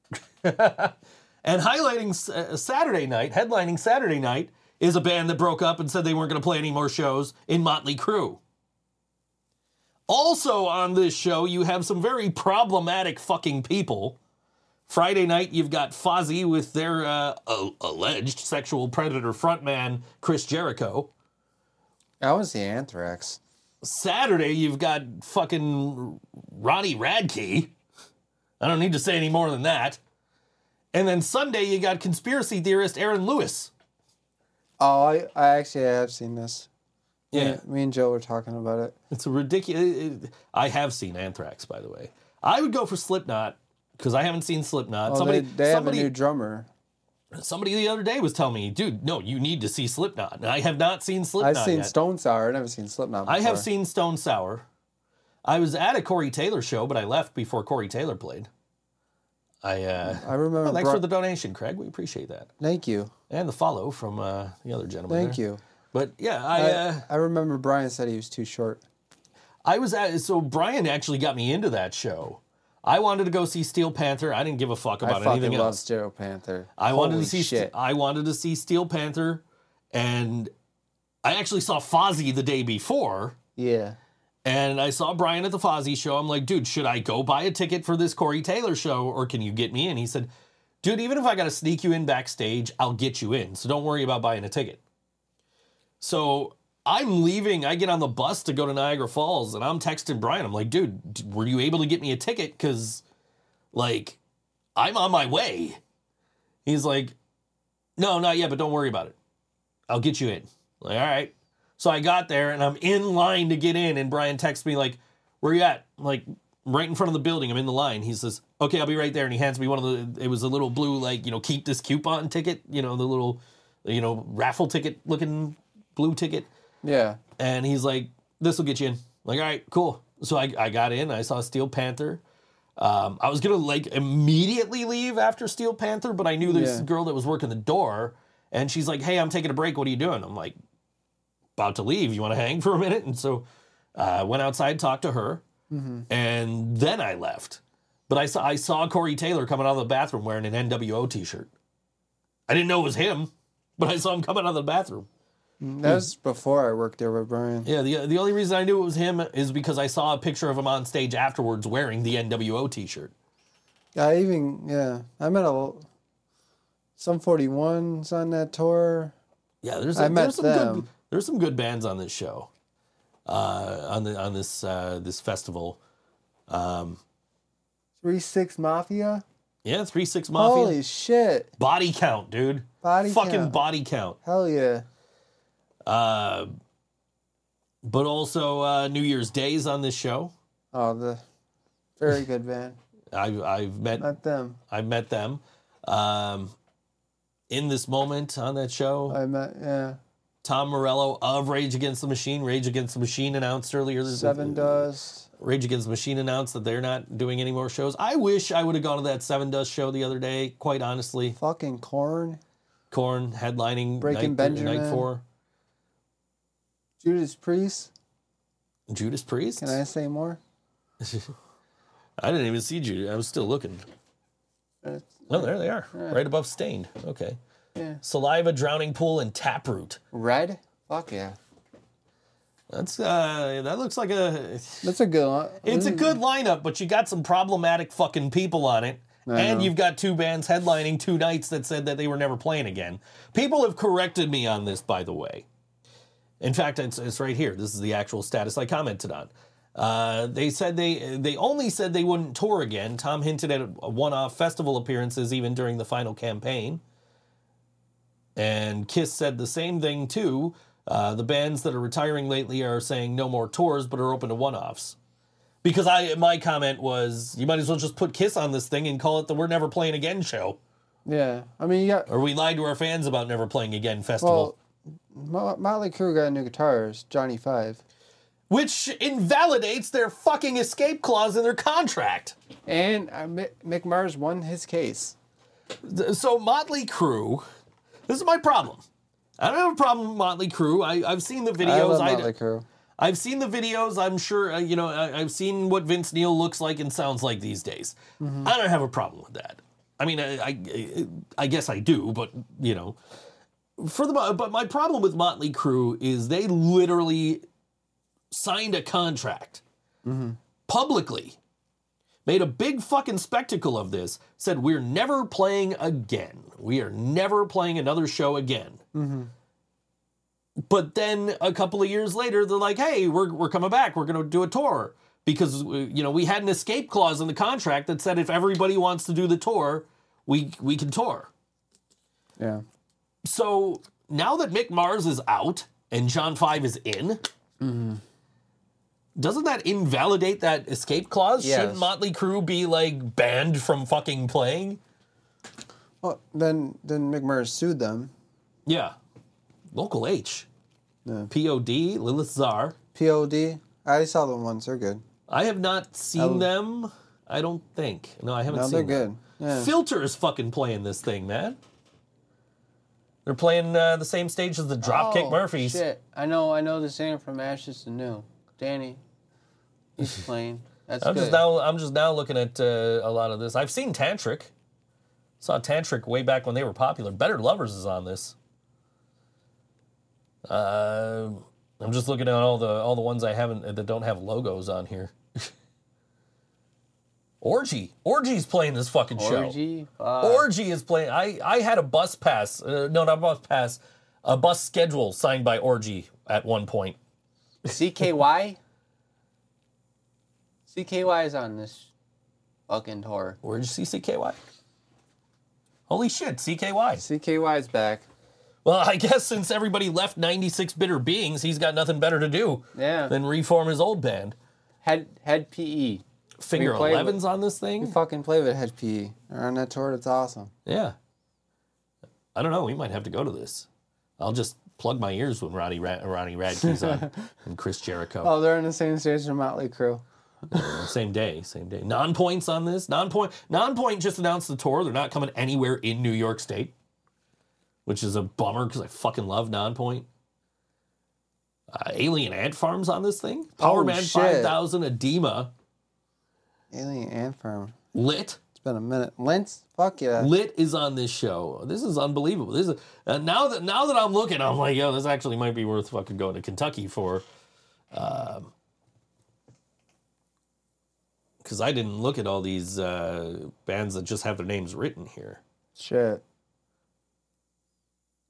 and highlighting uh, Saturday night, headlining Saturday night, is a band that broke up and said they weren't going to play any more shows in Motley Crue. Also on this show, you have some very problematic fucking people. Friday night, you've got Fozzy with their uh, a- alleged sexual predator frontman Chris Jericho. That was the Anthrax. Saturday, you've got fucking Ronnie Radke. I don't need to say any more than that. And then Sunday, you got conspiracy theorist Aaron Lewis. Oh, I, I actually have seen this. Yeah. Me, me and Joe were talking about it. It's a ridiculous. I have seen Anthrax, by the way. I would go for Slipknot because I haven't seen Slipknot. Oh, somebody, they, they have a somebody, new drummer. Somebody the other day was telling me, dude, no, you need to see Slipknot. And I have not seen Slipknot I've seen yet. Stone Sour. I've never seen Slipknot. I have seen Stone Sour. I was at a Corey Taylor show, but I left before Corey Taylor played. I uh, I remember. thanks for the donation, Craig. We appreciate that, Thank you. and the follow from uh, the other gentleman. Thank there. you. But yeah, I I, uh, I remember Brian said he was too short. I was at so Brian actually got me into that show. I wanted to go see Steel Panther. I didn't give a fuck I about fucking anything love else. Steel Panther. I wanted to see shit. I wanted to see Steel Panther, and I actually saw Fozzy the day before. Yeah. And I saw Brian at the Fozzy show. I'm like, dude, should I go buy a ticket for this Corey Taylor show or can you get me in? He said, dude, even if I got to sneak you in backstage, I'll get you in. So don't worry about buying a ticket. So I'm leaving. I get on the bus to go to Niagara Falls and I'm texting Brian. I'm like, dude, were you able to get me a ticket? Because, like, I'm on my way. He's like, no, not yet, but don't worry about it. I'll get you in. Like, all right. So I got there and I'm in line to get in, and Brian texts me like, "Where you at?" I'm like right in front of the building. I'm in the line. He says, "Okay, I'll be right there." And he hands me one of the. It was a little blue like you know keep this coupon ticket. You know the little, you know raffle ticket looking blue ticket. Yeah. And he's like, "This will get you in." like, all right, cool. So I I got in. I saw Steel Panther. Um, I was gonna like immediately leave after Steel Panther, but I knew this Yeah. girl that was working the door, and she's like, "Hey, I'm taking a break. What are you doing?" I'm like, "About to leave. You want to hang for a minute?" And so I uh, went outside, talked to her, and then I left. But I saw I saw Corey Taylor coming out of the bathroom wearing an NWO T-shirt. I didn't know it was him, but I saw him coming out of the bathroom. That was before I worked there with Brian. Yeah, the the only reason I knew it was him is because I saw a picture of him on stage afterwards wearing the NWO T-shirt. I even yeah. I met a Sum 41s on that tour. Yeah, there's, I met there's some good there's some good bands on this show, uh, on the on this uh, this festival. Three Six Mafia. Yeah, three six mafia Holy shit! body count, dude. Body fucking count. body count. Hell yeah! Uh, but also uh, New Year's Days on this show. Oh, the very good band. I've I've met Not them. I've met them. Um, in this moment on that show, I met yeah. Tom Morello of Rage Against the Machine. Rage Against the Machine announced earlier. this- Sevendust. Rage Against the Machine announced that they're not doing any more shows. I wish I would have gone to that Sevendust show the other day. Quite honestly, Fucking Korn. Korn headlining Breaking night, Benjamin. night four. Judas Priest. Judas Priest. Can I say more? I didn't even see Judas. I was still looking. Uh, Oh, there they are, right above Staind. Okay. Yeah. Saliva, Drowning Pool, and Taproot. Red. Fuck yeah. That's uh, that looks like a. That's a good one. It's a good lineup, but you got some problematic fucking people on it. I and know. you've got two bands headlining two nights that said that they were never playing again. People have corrected me on this, by the way. In fact, it's, it's right here. This is the actual status I commented on. Uh, they said they they only said they wouldn't tour again. Tom hinted at one-off festival appearances even during the final campaign. And Kiss said the same thing too. Uh, the bands that are retiring lately are saying no more tours, but are open to one-offs. Because I my comment was, you might as well just put Kiss on this thing and call it the "We're Never Playing Again" show, Yeah. I mean, yeah. or we lied to our fans about never playing again festival. well. Mo- Motley Crue got new guitars. Johnny Five. which invalidates their fucking escape clause in their contract. And uh, Mi- Mick Mars won his case. Th- So Motley Crue, this is my problem. I don't have a problem with Motley Crue. I, I've seen the videos. I love I, Motley Crue. I've seen the videos. I'm sure, uh, you know, I, I've seen what Vince Neil looks like and sounds like these days. I don't have a problem with that. I mean, I, I, I guess I do, but, you know, for the, but my problem with Motley Crue is they literally signed a contract publicly, made a big fucking spectacle of this, said, We're never playing again. We are never playing another show again. But then a couple of years later, they're like, hey, we're, we're coming back. We're going to do a tour. Because, uh, you know, we had an escape clause in the contract that said if everybody wants to do the tour, we, we can tour. Yeah. So now that Mick Mars is out and John Five is in, doesn't that invalidate that escape clause? Yes. Shouldn't Motley Crue be like banned from fucking playing? Well, then then Mick Mars sued them. Yeah. Local H. Yeah. POD, Lilith Czar. POD. I saw them once. They're good. I have not seen Oh. them. I don't think. No, I haven't No, seen they're them. good. Yeah. Filter is fucking playing this thing, man. They're playing uh, the same stage as the Dropkick Oh, Murphys. Shit, I know. I know the singer from Ashes to New, Danny. He's playing. That's I'm good. just now. I'm just now looking at uh, a lot of this. I've seen Tantric. Saw Tantric way back when they were popular. Better Lovers is on this. Uh, I'm just looking at all the all the ones I haven't that don't have logos on here. Orgy, Orgy's playing this fucking show. Orgy. Fuck. Orgy is playing. I I had a bus pass. Uh, no, not a bus pass. A bus schedule signed by Orgy at one point. CKY. CKY is on this fucking tour. Where'd you see CKY? Holy shit, CKY. CKY is back. Well, I guess since everybody left 96 Bitter Beings, he's got nothing better to do Yeah. than reform his old band. Head Hed PE. We played 11's on this We thing? fucking play with Hed PE. They're on that tour. It's awesome. Yeah. I don't know. We might have to go to this. I'll just plug my ears when Ronnie, Ra- Ronnie Radke's on and Chris Jericho. Oh, they're on the same stage as Motley Crue. Same day, same day. Nonpoint's on this. Nonpoint. Non point just announced the tour. They're not coming anywhere in New York State, which is a bummer because I fucking love Nonpoint. Uh, Alien Ant Farms on this thing. Power Oh, Man shit. 5000 Edema. Alien Ant Farm. Lit. It's been a minute. Lentz. Fuck yeah. Lit is on this show. This is unbelievable. This is uh, now that now that I'm looking, I'm like, yo, this actually might be worth fucking going to Kentucky for. Because I didn't look at all these uh, bands that just have their names written here. Shit.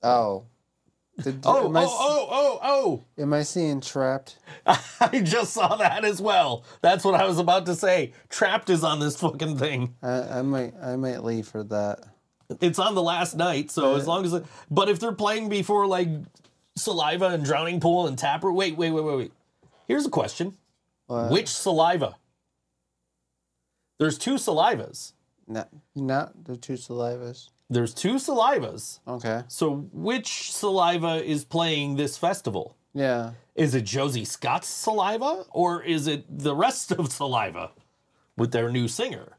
Oh. Did, Oh, I, oh, oh, oh, oh, am I seeing Trapt? oh! I just saw that as well. That's what I was about to say. Trapt is on this fucking thing. I, I might I might leave for that. It's on the last night, so as long as. It, but if they're playing before like Saliva and Drowning Pool and Taproot, wait, wait, wait, wait, wait. Here's a question: What? Which saliva? There's two salivas. Not, not the two salivas. There's two salivas. Okay. So which saliva is playing this festival? Yeah. Is it Josie Scott's saliva or is it the rest of saliva with their new singer?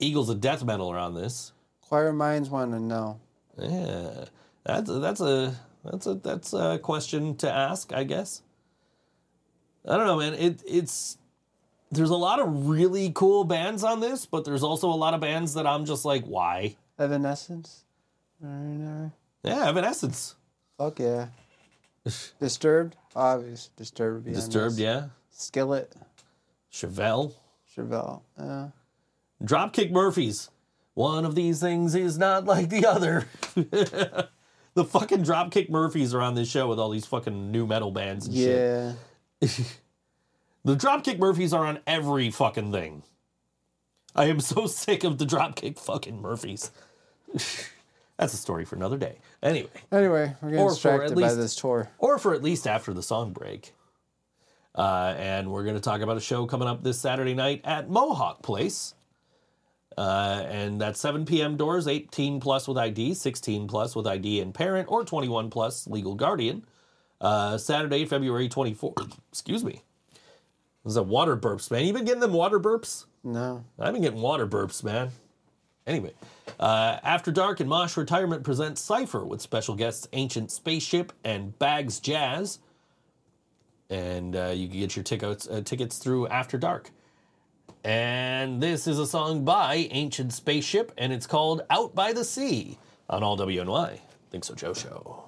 Eagles of Death Metal are on this. Choir minds want to know. Yeah, that's that's a that's a that's a question to ask, I guess. I don't know, man. It it's there's a lot of really cool bands on this, but there's also a lot of bands that I'm just like, why? Evanescence. Yeah, Evanescence, Fuck yeah. Disturbed. Obvious. Disturbed. would be Disturbed, yeah. Skillet. Chevelle, Chevelle. Yeah. Dropkick Murphys. One of these things is not like the other. the fucking Dropkick Murphys are on this show with all these fucking new metal bands and shit. Yeah. The Dropkick Murphys are on every fucking thing. I am so sick of the Dropkick fucking Murphys. That's a story for another day. Anyway, Anyway, we're getting Or distracted at by this tour. or for at least after the song break. Uh, and we're going to talk about a show coming up this Saturday night at Mohawk Place. Uh, and that's 7 p.m. doors, 18 plus with ID, 16 plus with ID and parent, or 21 plus legal guardian. Uh, Saturday, February 24th. Excuse me. Is are water burps, man. You been getting them water burps? No. I've been getting water burps, man. Anyway, uh, After Dark and Mosh Retirement presents Cypher with special guests Ancient Spaceship and Bags Jazz. And uh, you can get your tickets, uh, tickets through After Dark. And this is a song by Ancient Spaceship, and it's called Out by the Sea on All WNY. Think so, Joe Show.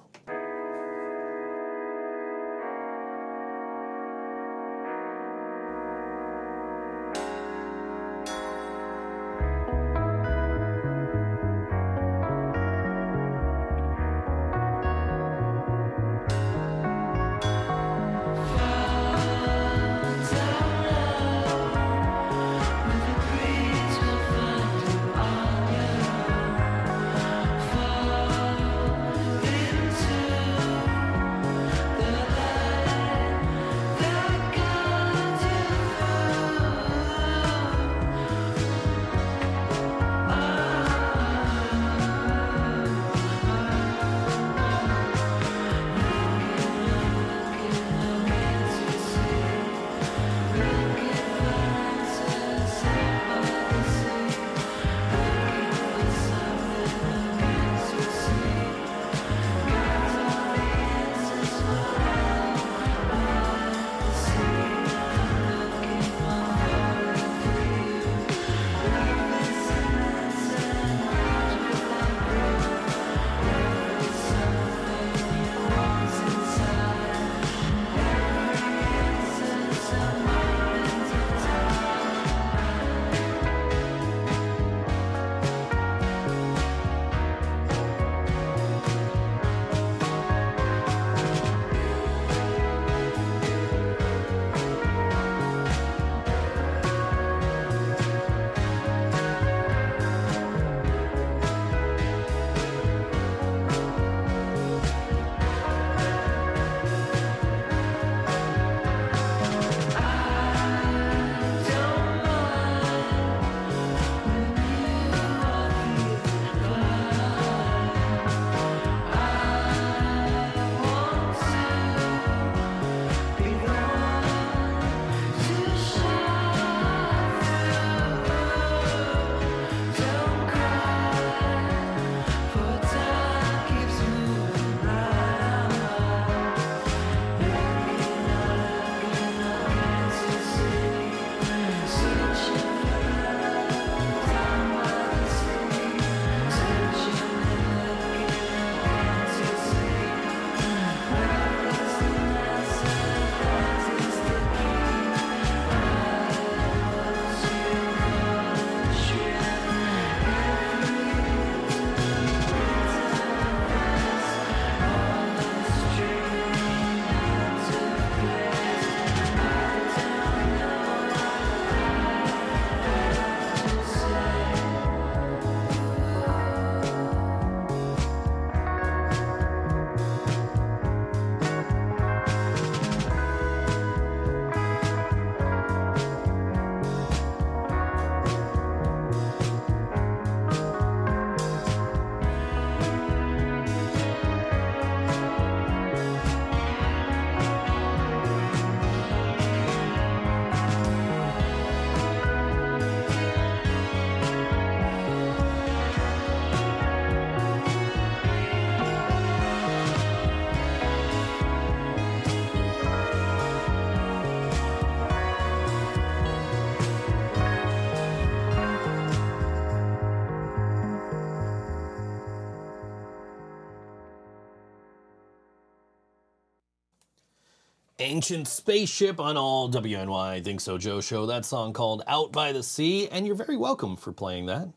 Ancient Spaceship on all WNY I Think So Joe show. That song called Out by the Sea, and you're very welcome for playing that.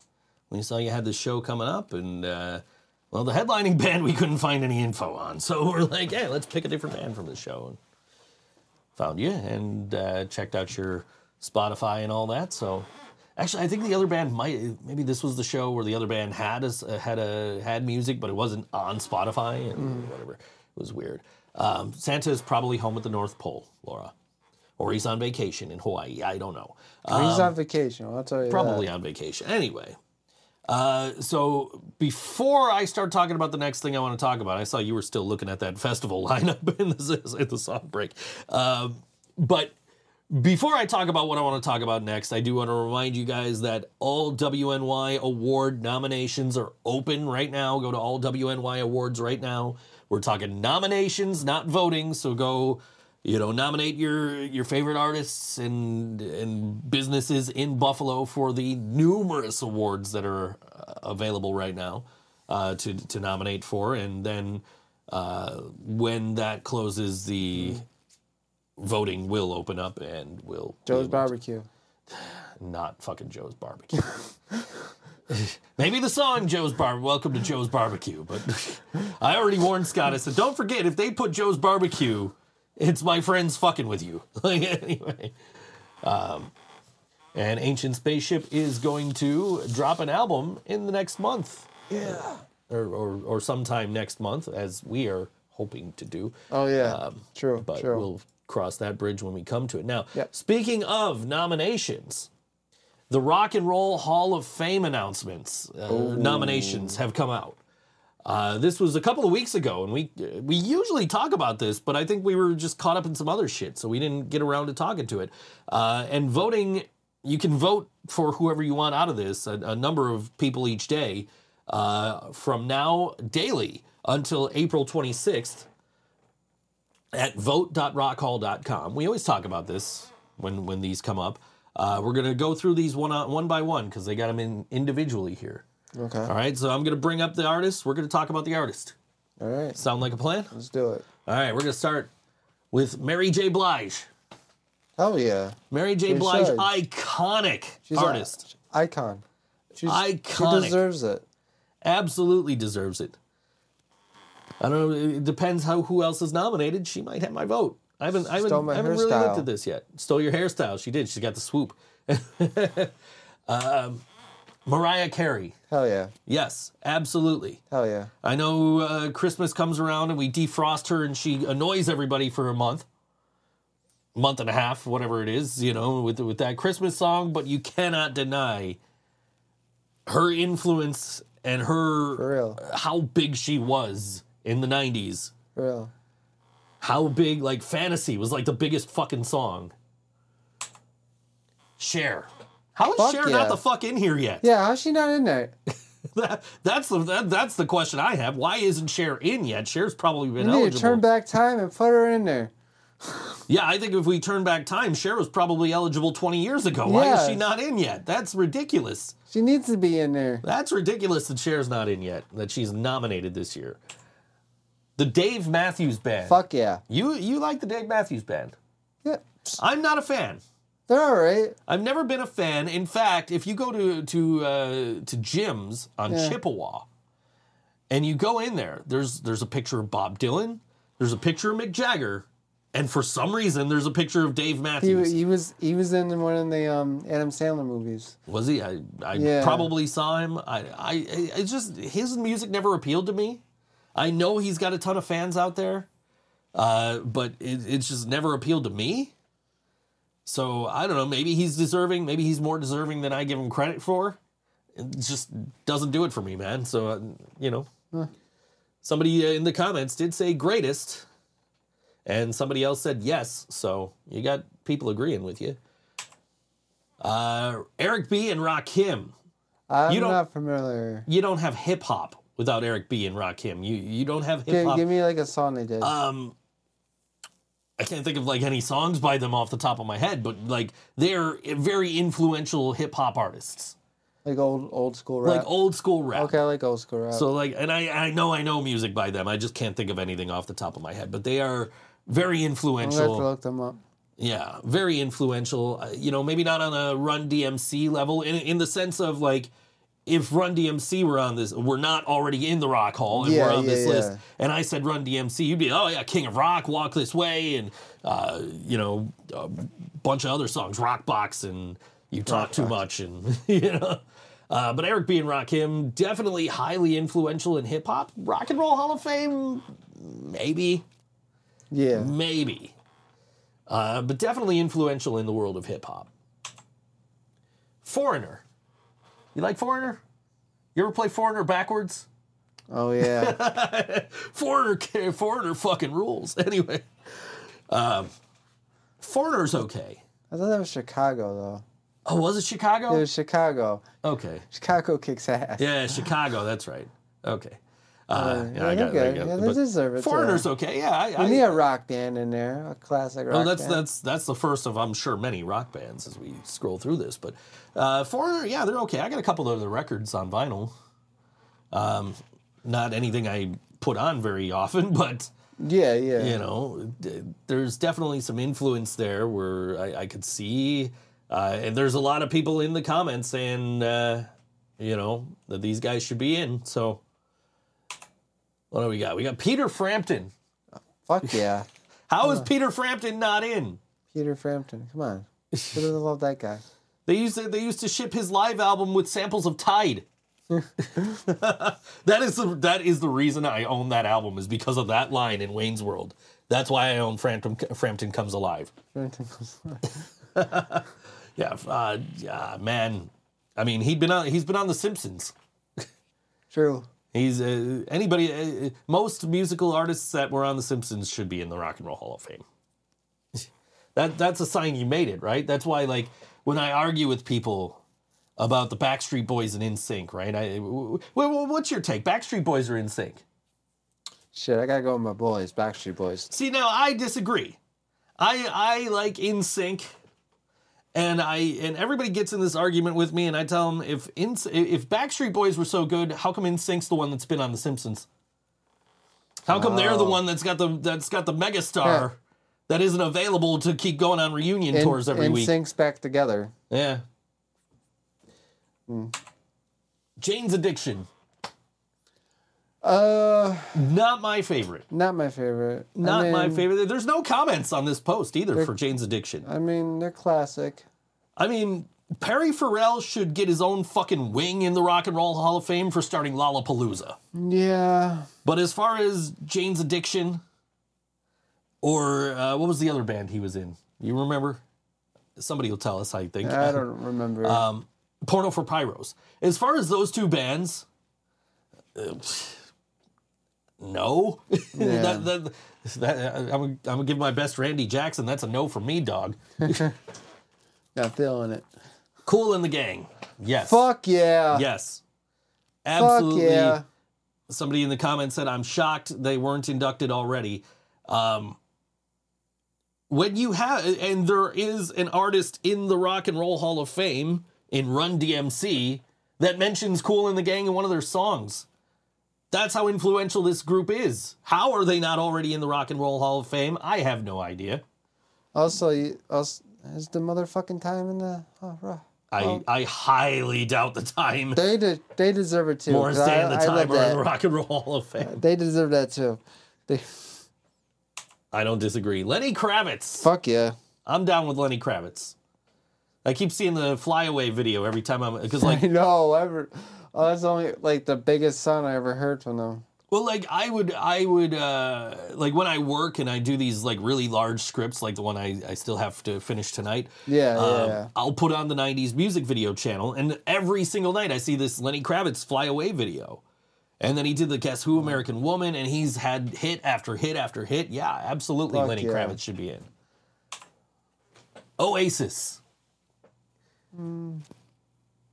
We saw you had this show coming up, and uh, well, the headlining band we couldn't find any info on, so we're like, hey, let's pick a different band from the show. And found you and uh, checked out your Spotify and all that. So actually, I think the other band might maybe this was the show where the other band had a, had a had music, but it wasn't on Spotify and whatever. It was weird. Um, Santa is probably home at the North Pole, Laura, or he's on vacation in Hawaii. I don't know. He's on vacation. I'll tell you. Probably that. on vacation. Anyway, Uh, so before I start talking about the next thing I want to talk about, I saw you were still looking at that festival lineup in the, in the song break. Um, but before I talk about what I want to talk about next, I do want to remind you guys that all WNY award nominations are open right now. Go to all WNY awards right now. We're talking nominations, not voting. So go, you know, nominate your your favorite artists and and businesses in Buffalo for the numerous awards that are uh, available right now uh, to to nominate for, and then uh, when that closes, the voting will open up and will Joe's barbecue. not fucking Joe's barbecue. Maybe the song Joe's Bar Welcome to Joe's Barbecue, but I already warned Scott. I said, don't forget if they put Joe's barbecue, it's my friends fucking with you. Like anyway. Um and Ancient Spaceship is going to drop an album in the next month. Yeah. Or or, or sometime next month, as we are hoping to do. Oh yeah, Um, true, but true. we'll cross that bridge when we come to it. Now, Yep. speaking of nominations, the Rock and Roll Hall of Fame announcements, uh, nominations have come out. Uh, this was a couple of weeks ago, and we we usually talk about this, but I think we were just caught up in some other shit, so we didn't get around to talking to it. Uh, and voting, you can vote for whoever you want out of this, a, a number of people each day, uh, from now daily until April 26th at vote.rockhall.com. We always talk about this when when these come up. Uh, we're gonna go through these one on, one by one because they got them in individually here. Okay. All right, so I'm gonna bring up the artist. We're gonna talk about the artist. All right. Sound like a plan? Let's do it. All right, we're gonna start with Mary J. Blige. Hell yeah. Mary J. We Blige, should. iconic She's artist, A, icon. She's, Iconic. She deserves it. absolutely deserves it. I don't know. It depends how who else is nominated. She might have my vote. I haven't. I haven't, I haven't really looked at this yet. Stole your hairstyle. She did. She's got the swoop. um, Mariah Carey. Hell yeah. Yes, absolutely. Hell yeah. I know uh, Christmas comes around and we defrost her and she annoys everybody for a month, month and a half, whatever it is, you know, with with that Christmas song. But you cannot deny her influence and her how big she was in the '90s. For real. How big, like Fantasy was like the biggest fucking song. Cher. How is Fuck Cher yeah. not the fuck in here yet? Yeah, how's she not in there? That, that's the that, that's the question I have. Why isn't Cher in yet? Cher's probably been You need eligible. to turn back time and put her in there. Yeah, I think if we turn back time, Cher was probably eligible 20 years ago. Why is Yeah. she not in yet? That's ridiculous. She needs to be in there. That's ridiculous that Cher's not in yet. That she's nominated this year. The Dave Matthews Band. Fuck yeah. You you like the Dave Matthews Band? Yeah. I'm not a fan. They're all right. I've never been a fan. In fact, if you go to to uh, to Jim's on Yeah. Chippewa, and you go in there, there's there's a picture of Bob Dylan, there's a picture of Mick Jagger, and for some reason there's a picture of Dave He, Matthews. he was he was in one of the um, Adam Sandler movies. Was he? I, I Yeah. probably saw him. I, I it's just his music never appealed to me. I know he's got a ton of fans out there, uh, but it, it's just never appealed to me. So I don't know. Maybe he's deserving. Maybe he's more deserving than I give him credit for. It just doesn't do it for me, man. So uh, you know, somebody uh, in the comments did say greatest, and somebody else said yes. So you got people agreeing with you. Uh, Eric B and Rakim. I'm You don't- not familiar. You don't have hip hop without Eric B and Rakim. You you don't have hip Give, hop. give me like a song they did. Um, I can't think of like any songs by them off the top of my head, but like they're very influential hip hop artists, like old old school rap. like old school rap. Okay, I like old school rap. So like, and I I know I know music by them. I just can't think of anything off the top of my head, but they are very I'm gonna have to influential. look them up. Yeah, very influential. Uh, you know, maybe not on a Run DMC level, in in the sense of like, if Run DMC were on this, we're not already in the Rock Hall, and Yeah, we're on this yeah, list, and I said Run DMC, you'd be, oh yeah, King of Rock, Walk This Way, and uh, you know, a bunch of other songs, Rock Box, and You Talk Too Much, and you know. Uh, but Eric B. and Rakim definitely highly influential in hip hop. Rock and Roll Hall of Fame, maybe Yeah. maybe. Uh, but definitely influential in the world of hip hop. Foreigner. You like Foreigner? You ever play Foreigner backwards? Oh yeah. Foreigner, Foreigner fucking rules. Anyway, um, Foreigner's okay. I thought that was Chicago though. Oh, was it Chicago? It was Chicago. okay. Chicago kicks ass. Yeah, Chicago. That's right. Okay. Uh, Uh, yeah, I got, they're I got- Yeah, they deserve it, too. Foreigner's okay. Yeah, I, We need a rock band in there, a classic rock well, that's band. that's that's the first of I'm sure many rock bands as we scroll through this. But uh, Foreigner, yeah, they're okay. I got a couple of their records on vinyl. Um, not anything I put on very often, but yeah, yeah. you know, there's definitely some influence there where I, I could see, uh, and there's a lot of people in the comments saying, uh, you know, that these guys should be in. So, what do we got? We got Peter Frampton. Fuck yeah. How is Peter Frampton not in? Peter Frampton, come on. Who doesn't love that guy? They used to, they used to ship his live album with samples of Tide. that is the that is the reason I own that album is because of that line in Wayne's World. That's why I own Frampton Frampton Comes Alive. Frampton goes, Yeah, uh, yeah, man. I mean, he'd been on. He's been on The Simpsons. True. He's uh, anybody. Uh, most musical artists that were on The Simpsons should be in the Rock and Roll Hall of Fame. that that's a sign you made it, right? That's why, like, when I argue with people about the Backstreet Boys and NSYNC, right? I, w- w- what's your take? Backstreet Boys are In Sync. Shit, I gotta go with my boys, Backstreet Boys. See, now I disagree. I I like NSYNC, and I and everybody gets in this argument with me, and I tell them if in if Backstreet Boys were so good, how come NSYNC's the one that's been on The Simpsons? How come they're the Oh. one that's got the that's got the megastar. That isn't available to keep going on reunion tours every week and week? syncs back together. Yeah. Hmm. Jane's Addiction, Uh, not my favorite. not my favorite. I Not my favorite. There's no comments on this post either for Jane's Addiction. I mean, they're classic. I mean, Perry Farrell should get his own fucking wing in the Rock and Roll Hall of Fame for starting Lollapalooza. Yeah. But as far as Jane's Addiction, or uh, what was the other band he was in? You remember? Somebody will tell us, I think. I don't remember. Um, Porno for Pyros. As far as those two bands, uh, no. that, that, that, I'm, gonna- I'm gonna give my best Randy Jackson. That's a no for me, dog. Not feeling it. Kool & the Gang. Yes. Fuck yeah. Yes. Fuck Absolutely. yeah. Somebody in the comments said, I'm shocked they weren't inducted already. Um, when you have, and there is an artist in the Rock and Roll Hall of Fame in Run DMC that mentions Kool & the Gang in one of their songs. That's how influential this group is. How are they not already in the Rock and Roll Hall of Fame? I have no idea. Also, you, also, is the motherfucking time in the. Oh. I, oh. I highly doubt the time. They de- they deserve it too. Morris 'cause Day I, and the Time are in the. Rock and Roll Hall of Fame. They deserve that too. They I don't disagree. Lenny Kravitz. fuck yeah. I'm down with Lenny Kravitz. I keep seeing the flyaway video every time I'm because like no Ever. Oh, that's only like the biggest song I ever heard from them. well like I would I would uh like when I work and I do these like really large scripts like the one I, I still have to finish tonight. Yeah, um, yeah, yeah. I'll put on the 90s music video channel and every single night I see this Lenny Kravitz flyaway video. And then he did the Guess Who American Woman and he's had hit after hit after hit. Yeah, absolutely Fuck Lenny yeah. Kravitz should be in. Oasis.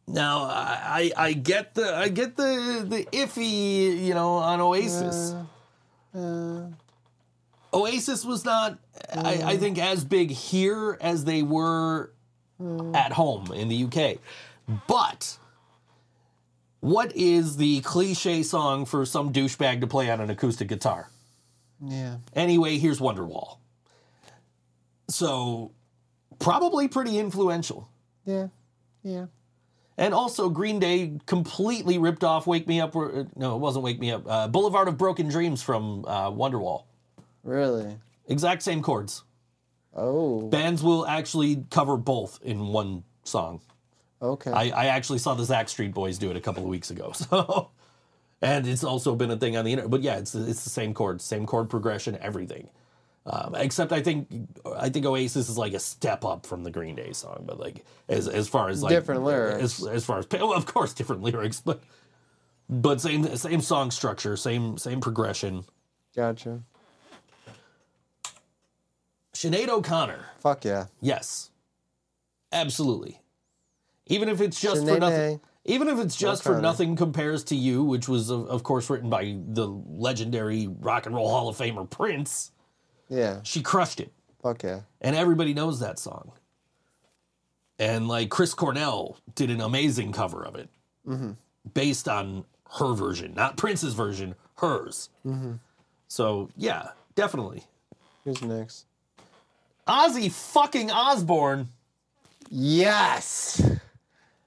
Now I, I I get the I get the the iffy you know on Oasis. Uh, Oasis was not I, I think as big here as they were at home in the UK. But what is the cliche song for some douchebag to play on an acoustic guitar? yeah. Anyway, here's Wonderwall. So probably pretty influential. Yeah. Yeah. And also, Green Day completely ripped off "Wake Me Up." No, it wasn't "Wake Me Up." Uh, "Boulevard of Broken Dreams" from uh, Wonderwall. Really. Exact same chords. Oh. Bands will actually cover both in one song. Okay. I, I actually saw the Zach Street Boys do it a couple of weeks ago. So, and it's also been a thing on the internet. But yeah, it's it's the same chord, same chord progression, everything. Um, except I think I think Oasis is like a step up from the Green Day song, but like as as far as like Different lyrics. As, as far as well, of course different lyrics, but but same same song structure, same same progression. Gotcha. Sinead O'Connor, Fuck yeah. yes, absolutely. Even if it's just for nothing, even if it's just for nothing compares to you, which was of, of course written by the legendary rock and roll Hall of Famer Prince, Yeah. she crushed it. Fuck yeah. and everybody knows that song. And like Chris Cornell did an amazing cover of it, mm-hmm. based on her version, not Prince's version, hers. Mm-hmm. So yeah, definitely. Who's next? Ozzy fucking Osbourne. Yes.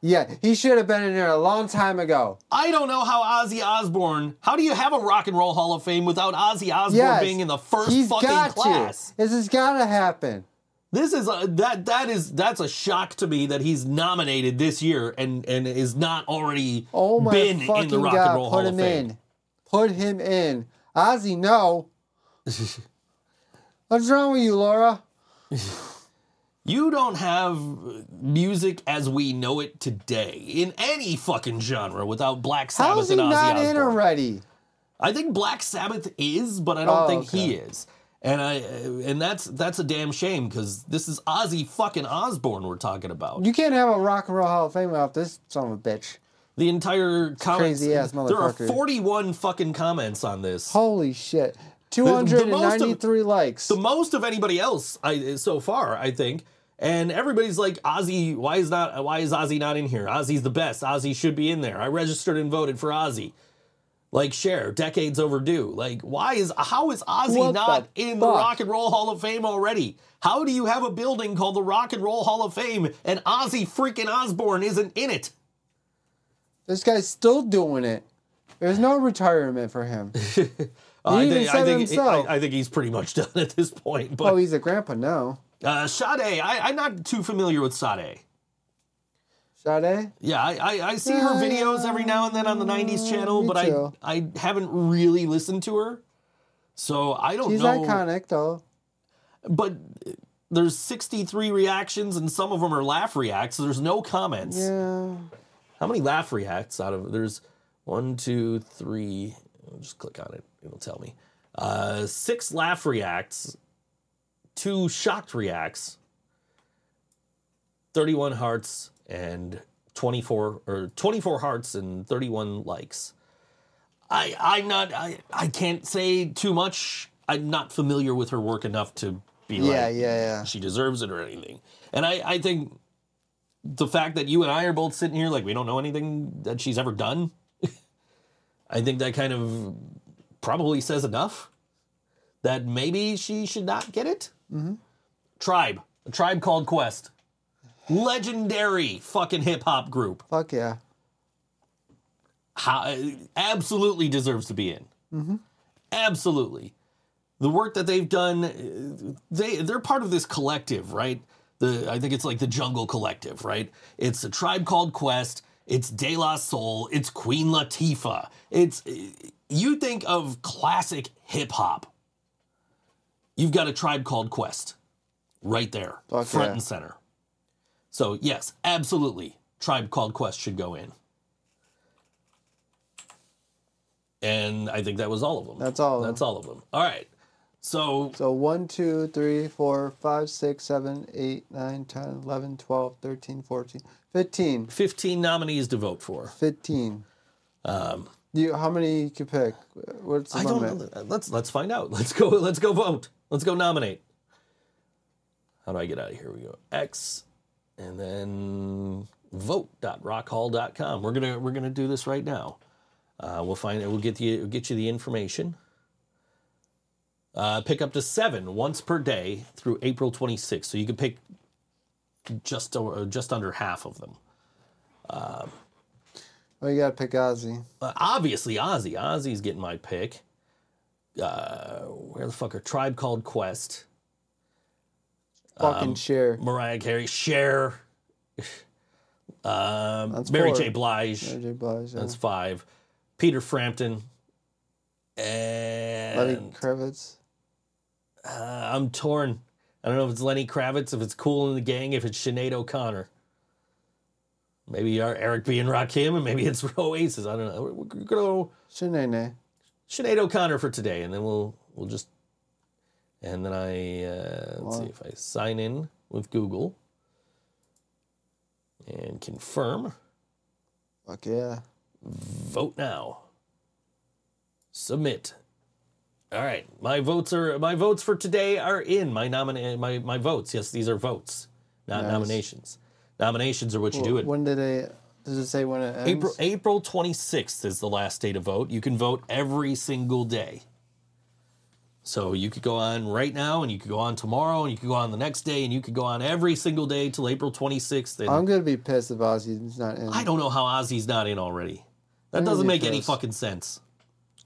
Yeah, he should have been in there a long time ago. I don't know how Ozzy Osbourne. How do you have a Rock and Roll Hall of Fame without Ozzy Osbourne Yes. being in the first He's fucking got class? to. This has got to happen. This is a, that that is that's a shock to me that he's nominated this year and and is not already Oh my been in fucking the Rock god! and Roll Put Hall of him Fame. in. Put him in. Ozzy, no. What's wrong with you, Laura? You don't have music as we know it today in any fucking genre without Black Sabbath is he and Ozzy not Osbourne. in already? I think Black Sabbath is, but I don't Oh, think he is. And I and that's that's a damn shame because this is Ozzy fucking Osbourne we're talking about. You can't have a Rock and Roll Hall of Fame without this son of a bitch. The entire comments. crazy-ass There are motherfucker. 41 fucking comments on this. Holy shit! the most of- 293 likes. the most of anybody else I so far, I think. And everybody's like, Ozzy, why is not why is Ozzy not in here? Ozzy's the best. Ozzy should be in there. I registered and voted for Ozzy. Like share, decades overdue. Like, why is how is Ozzy What not the in the? Rock and Roll Hall of Fame already? How do you have a building called the Rock and Roll Hall of Fame and Ozzy freaking Osbourne isn't in it? this guy's still doing it. There's no retirement for him. Uh, I think, I, think himself. I, I think he's pretty much done at this point. But oh, he's a grandpa now. Uh, Sade, I, I'm not too familiar with Sade. Sade? Yeah, I, I, I see her videos every now and then on the '90s channel, me but I too. I haven't really listened to her, so I don't She's know. iconic though. But there's 63 reactions, and some of them are laugh reacts. So there's no comments. Yeah. How many laugh reacts out of there's one, two, three. I'll just click on it; it'll tell me. Uh, six laugh reacts, two shocked reacts, 31 hearts and 24 or 24 hearts and 31 likes. I I'm not I I can't say too much. I'm not familiar with her work enough to be Yeah, like yeah, yeah. she deserves it or anything. And I I think the fact that you and I are both sitting here like we don't know anything that she's ever done, I think that kind of probably says enough that maybe she should not get it. Mm-hmm. Tribe, a tribe called Quest, legendary fucking hip hop group. Fuck yeah. How, absolutely deserves to be in. Mm-hmm. Absolutely, the work that they've done, uh, they they're part of this collective, right? The I think it's like the Jungle Collective, right? It's a tribe called Quest. It's De La Soul. It's Queen Latifah. It's you think of classic hip hop. You've got a tribe called Quest, right there, front and center. So yes, absolutely, tribe called Quest should go in. And I think that was all of them. That's all of That's all of them. All right. So So 1, 2, 3, 4, 5, 6, 7, 8, 9, 10, 11, 12, 13, 14, 15. 15 nominees to vote for. 15. Um, you, how many you could pick? What's the I don't limit? know. Let's let's find out. Let's go. Let's go vote. Let's go nominate. How do I get out of here? We go X, and then vote.rockhall.com. We're gonna we're gonna do this right now. Uh, we'll find it. We'll get you we'll get you the information. Uh, pick up to seven once per day through April 26th. So you can pick just o- just under half of them. Oh, you gotta pick Ozzy. Uh, obviously, Ozzy. Ozzy's getting my pick. Uh, where the fuck are Tribe Called Quest? Fucking Um, share. Mariah Carey, Cher, um, That's Mary four. J. Blige. Mary J. Blige. Yeah. That's five. Peter Frampton. And Lenny Kravitz. uh, I'm torn. I don't know if it's Lenny Kravitz, if it's Kool & the Gang, if it's Sinead O'Connor. Maybe Eric B and Rakim, and maybe it's Oasis. I don't know. We're, we're gonna go Shanae. Sinead O'Connor for today, and then we'll we'll just and then I uh, let's see if I sign in with Google and confirm. Fuck yeah. Vote now. Submit. All right, my votes are my votes for today are in my nomin my my votes. Yes, these are votes, not Nice. nominations. Nominations are what you do it. When did it? Does it say when it ends? April April 26th is the last day to vote. You can vote every single day. So you could go on right now and you could go on tomorrow and you could go on the next day and you could go on every single day till April 26th. And I'm gonna be pissed if Ozzy's not in. I don't know how Ozzy's not in already. That I'm doesn't make any fucking sense.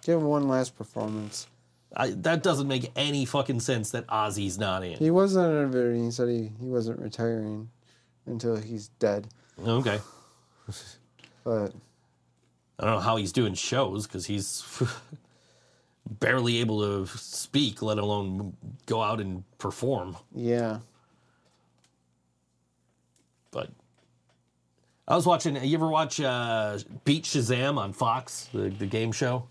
Give him one last performance. I, that doesn't make any fucking sense that Ozzy's not in. He was on interview. He said he, he wasn't retiring until he's dead. Okay. But I don't know how he's doing shows because he's barely able to speak, let alone go out and perform. yeah, But I was watching. You ever watch uh, Beat Shazam on Fox, the, the game show?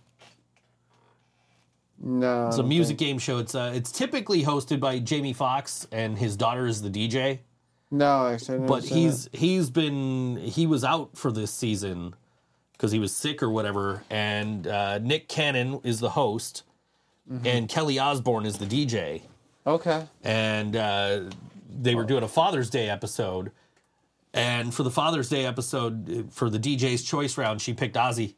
no. It's a music game show. It's uh, it's typically hosted by Jamie Foxx and his daughter is the DJ. No, actually, I never But he's it. he's been he was out for this season because he was sick or whatever. And uh, Nick Cannon is the host, and Kelly Osbourne is the DJ. okay. and uh, they were doing a Father's Day episode. And for the Father's Day episode, for the DJ's choice round, she picked Ozzy.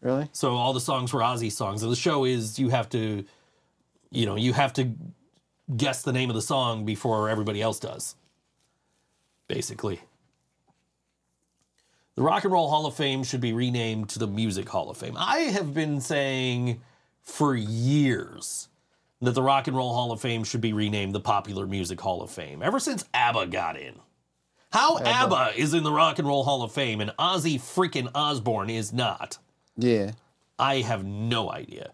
Really? So all the songs were Ozzy songs. And the show is you have to, you know, you have to guess the name of the song before everybody else does. Basically. The Rock and Roll Hall of Fame should be renamed to the Music Hall of Fame. I have been saying for years that the Rock and Roll Hall of Fame should be renamed the Popular Music Hall of Fame ever since ABBA got in. How ABBA, is in the Rock and Roll Hall of Fame and Ozzy freaking Osbourne is not, Yeah. I have no idea.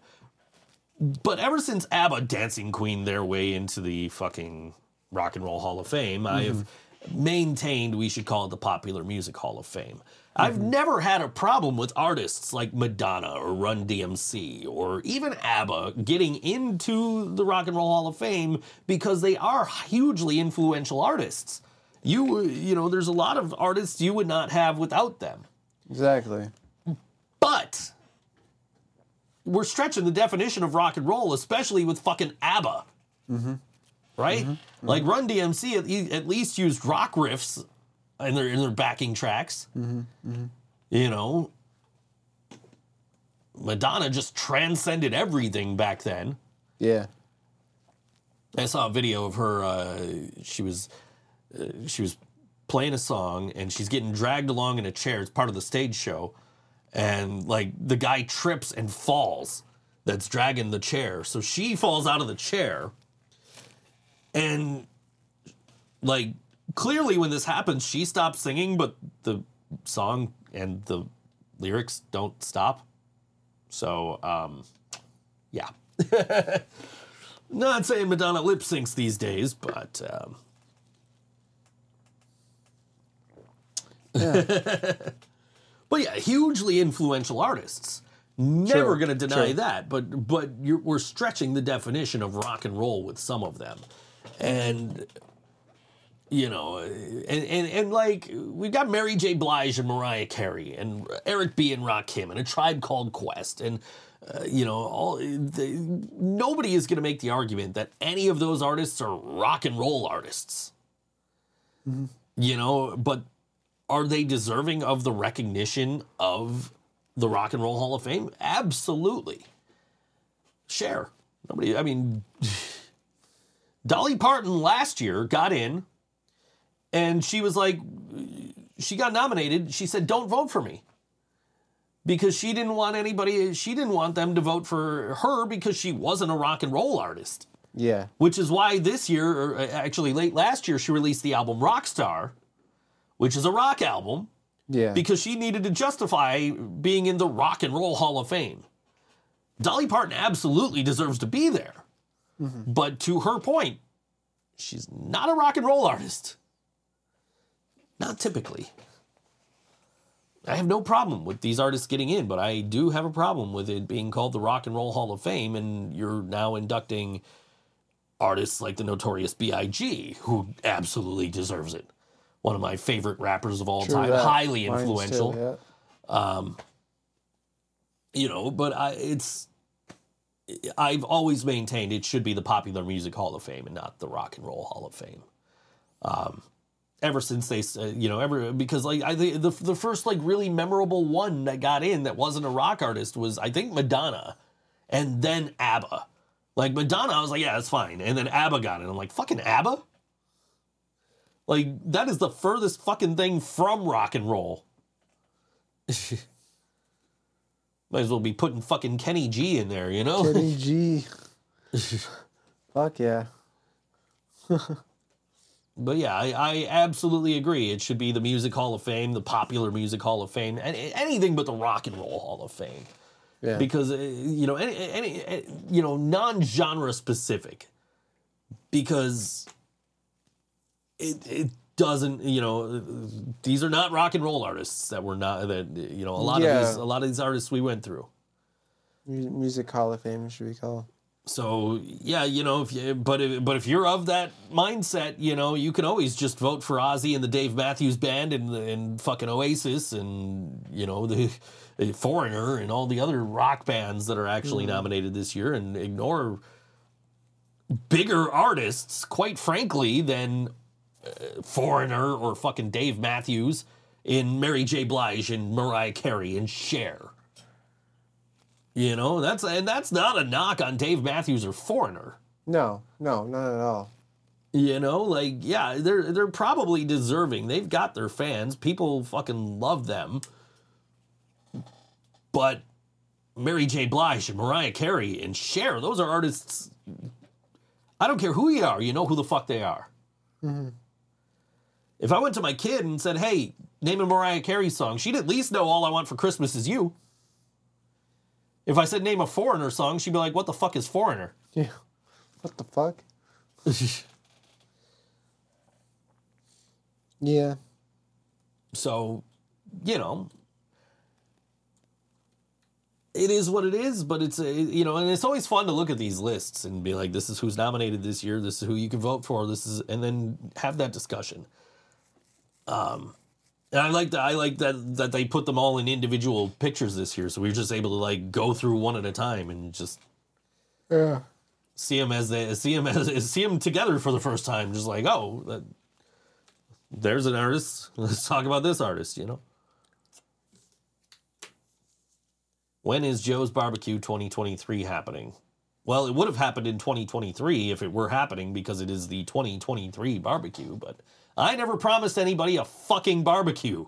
But ever since ABBA dancing queen their way into the fucking Rock and Roll Hall of Fame, I have maintained we should call it the Popular Music Hall of Fame. I've mm-hmm. never had a problem with artists like Madonna or Run DMC or even ABBA getting into the Rock and Roll Hall of Fame because they are hugely influential artists. You you know, there's a lot of artists you would not have without them. Exactly. But we're stretching the definition of rock and roll, especially with fucking ABBA. Mm-hmm. Right? Like Run DMC at, at least used rock riffs in their in their backing tracks. You know, Madonna just transcended everything back then. Yeah. I saw a video of her. Uh, she was uh, she was playing a song and she's getting dragged along in a chair. It's part of the stage show, and like the guy trips and falls. That's dragging the chair. So she falls out of the chair, and like clearly when this happens, she stops singing, but the song and the lyrics don't stop. So um, yeah. Not saying Madonna lip syncs these days, but um, but yeah, hugely influential artists. Never going to deny that, but but you're, we're stretching the definition of rock and roll with some of them, and you know, and and and like we've got Mary J. Blige and Mariah Carey and Eric B. and Rakim and a Tribe Called Quest and uh, you know all the, nobody is going to make the argument that any of those artists are rock and roll artists. You know, but are they deserving of the recognition of the Rock and Roll Hall of Fame? Absolutely. Cher. Nobody, I mean, Dolly Parton last year got in and she was like, she got nominated. She said, don't vote for me. Because she didn't want anybody, she didn't want them to vote for her because she wasn't a rock and roll artist. Yeah. Which is why this year, or uh, actually late last year, she released the album Rockstar, which is a rock album Yeah. because she needed to justify being in the Rock and Roll Hall of Fame. Dolly Parton absolutely deserves to be there. Mm-hmm. But to her point, she's not a rock and roll artist. Not typically. I have no problem with these artists getting in, but I do have a problem with it being called the Rock and Roll Hall of Fame, and you're now inducting artists like the Notorious B.I.G., who absolutely deserves it. One of my favorite rappers of all True time, that. highly Mine's too, influential yeah. Um, you know but i it's i've always maintained it should be the popular music hall of fame and not the rock and roll hall of fame. Um ever since they uh, you know ever because like i think the, the first like really memorable one that got in that wasn't a rock artist was i think madonna and then abba. Like madonna i was like yeah that's fine. And then abba got it i'm like fucking abba? Like that is the furthest fucking thing from rock and roll might as well be putting fucking Kenny G in there, you know? Kenny G. Fuck yeah. But yeah, I, I absolutely agree. It should be the Music Hall of Fame, the Popular Music Hall of Fame, and anything but the Rock and Roll Hall of Fame. Yeah. Because uh, you know, any, any uh, you know, non-genre specific. Because it it doesn't, you know, these are not rock and roll artists that were not that you know a lot Yeah. of these a lot of these artists we went through. Music Hall of Fame should be called. So yeah, you know, if you, but if, but if you're of that mindset, you know, you can always just vote for Ozzy and the Dave Matthews Band and and fucking Oasis and you know the, the Foreigner and all the other rock bands that are actually mm-hmm. nominated this year and ignore bigger artists, quite frankly, than uh, Foreigner or fucking Dave Matthews in Mary J. Blige and Mariah Carey and Cher. You know, that's and that's not a knock on Dave Matthews or Foreigner. No, no, not at all. You know, like yeah, they're they're probably deserving. They've got their fans. People fucking love them. But Mary J. Blige and Mariah Carey and Cher, those are artists. I don't care who you are, you know who the fuck they are. If I went to my kid and said, "Hey, name a Mariah Carey song," she'd at least know "All I Want for Christmas Is You." If I said name a Foreigner song, she'd be like, "What the fuck is Foreigner?" Yeah. What the fuck? Yeah. So, you know, it is what it is, but it's, a, you know, and it's always fun to look at these lists and be like, this is who's nominated this year, this is who you can vote for, this is, and then have that discussion. Um, and I like that. I like that that they put them all in individual pictures this year, so we were just able to like go through one at a time and just Yeah. see them as they see them as see them together for the first time. Just like, oh, that, there's an artist. Let's talk about this artist. You know. When is Joe's Barbecue 2023 happening? Well, it would have happened in 2023 if it were happening because it is the 2023 barbecue, but I never promised anybody a fucking barbecue.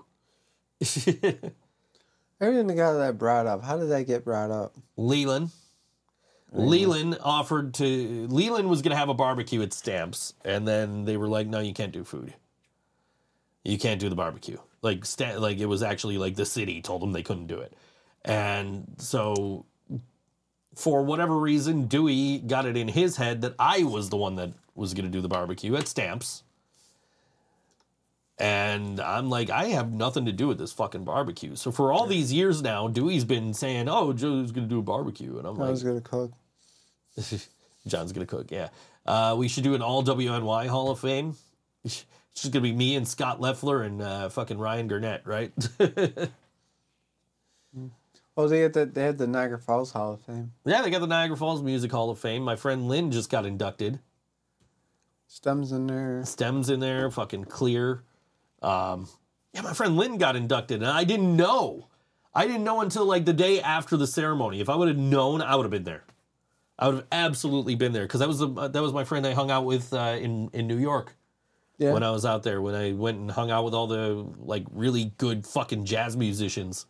Everything that got that brought up. How did that get brought up? Leland. Leland offered to Leland was gonna have a barbecue at Stamps, and then they were like, "No, you can't do food. You can't do the barbecue." Like, sta- like it was actually like the city told them they couldn't do it, and so for whatever reason, Dewey got it in his head that I was the one that was gonna do the barbecue at Stamps. And I'm like, I have nothing to do with this fucking barbecue. So for all these years now, Dewey's been saying, "Oh, Joe's gonna do a barbecue," and I'm I like, was gonna cook. John's gonna cook. Yeah, uh, we should do an all WNY Hall of Fame. It's just gonna be me and Scott Leffler and uh, fucking Ryan Gurnett, right? Oh, they had the they had the Niagara Falls Hall of Fame. yeah, they got the Niagara Falls Music Hall of Fame. My friend Lynn just got inducted. Stems in there. Stems in there, fucking clear. Um, yeah, my friend Lynn got inducted, and I didn't know. I didn't know until like the day after the ceremony. If I would have known, I would have been there. I would have absolutely been there because that was the that was my friend I hung out with uh, in in New York. Yeah. when I was out there, when I went and hung out with all the like really good fucking jazz musicians.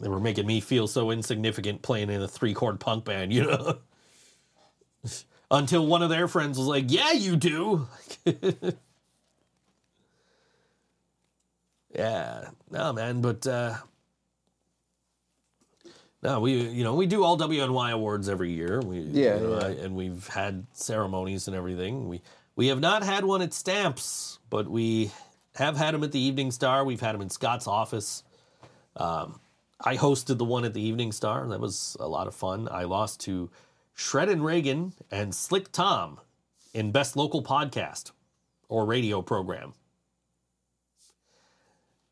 They were making me feel so insignificant playing in a three chord punk band, you know? Until one of their friends was like, Yeah, you do. yeah. No, man, but uh no, we you know we do all WNY awards every year. We Yeah, you know, yeah. I- and we've had ceremonies and everything. We we have not had one at Stamps, but we Have had them at the Evening Star. We've had them in Scott's office. Um, I hosted the one at the Evening Star. That was a lot of fun. I lost to Shredd and Ragan and Slick Tom in Best Local Podcast or Radio Program.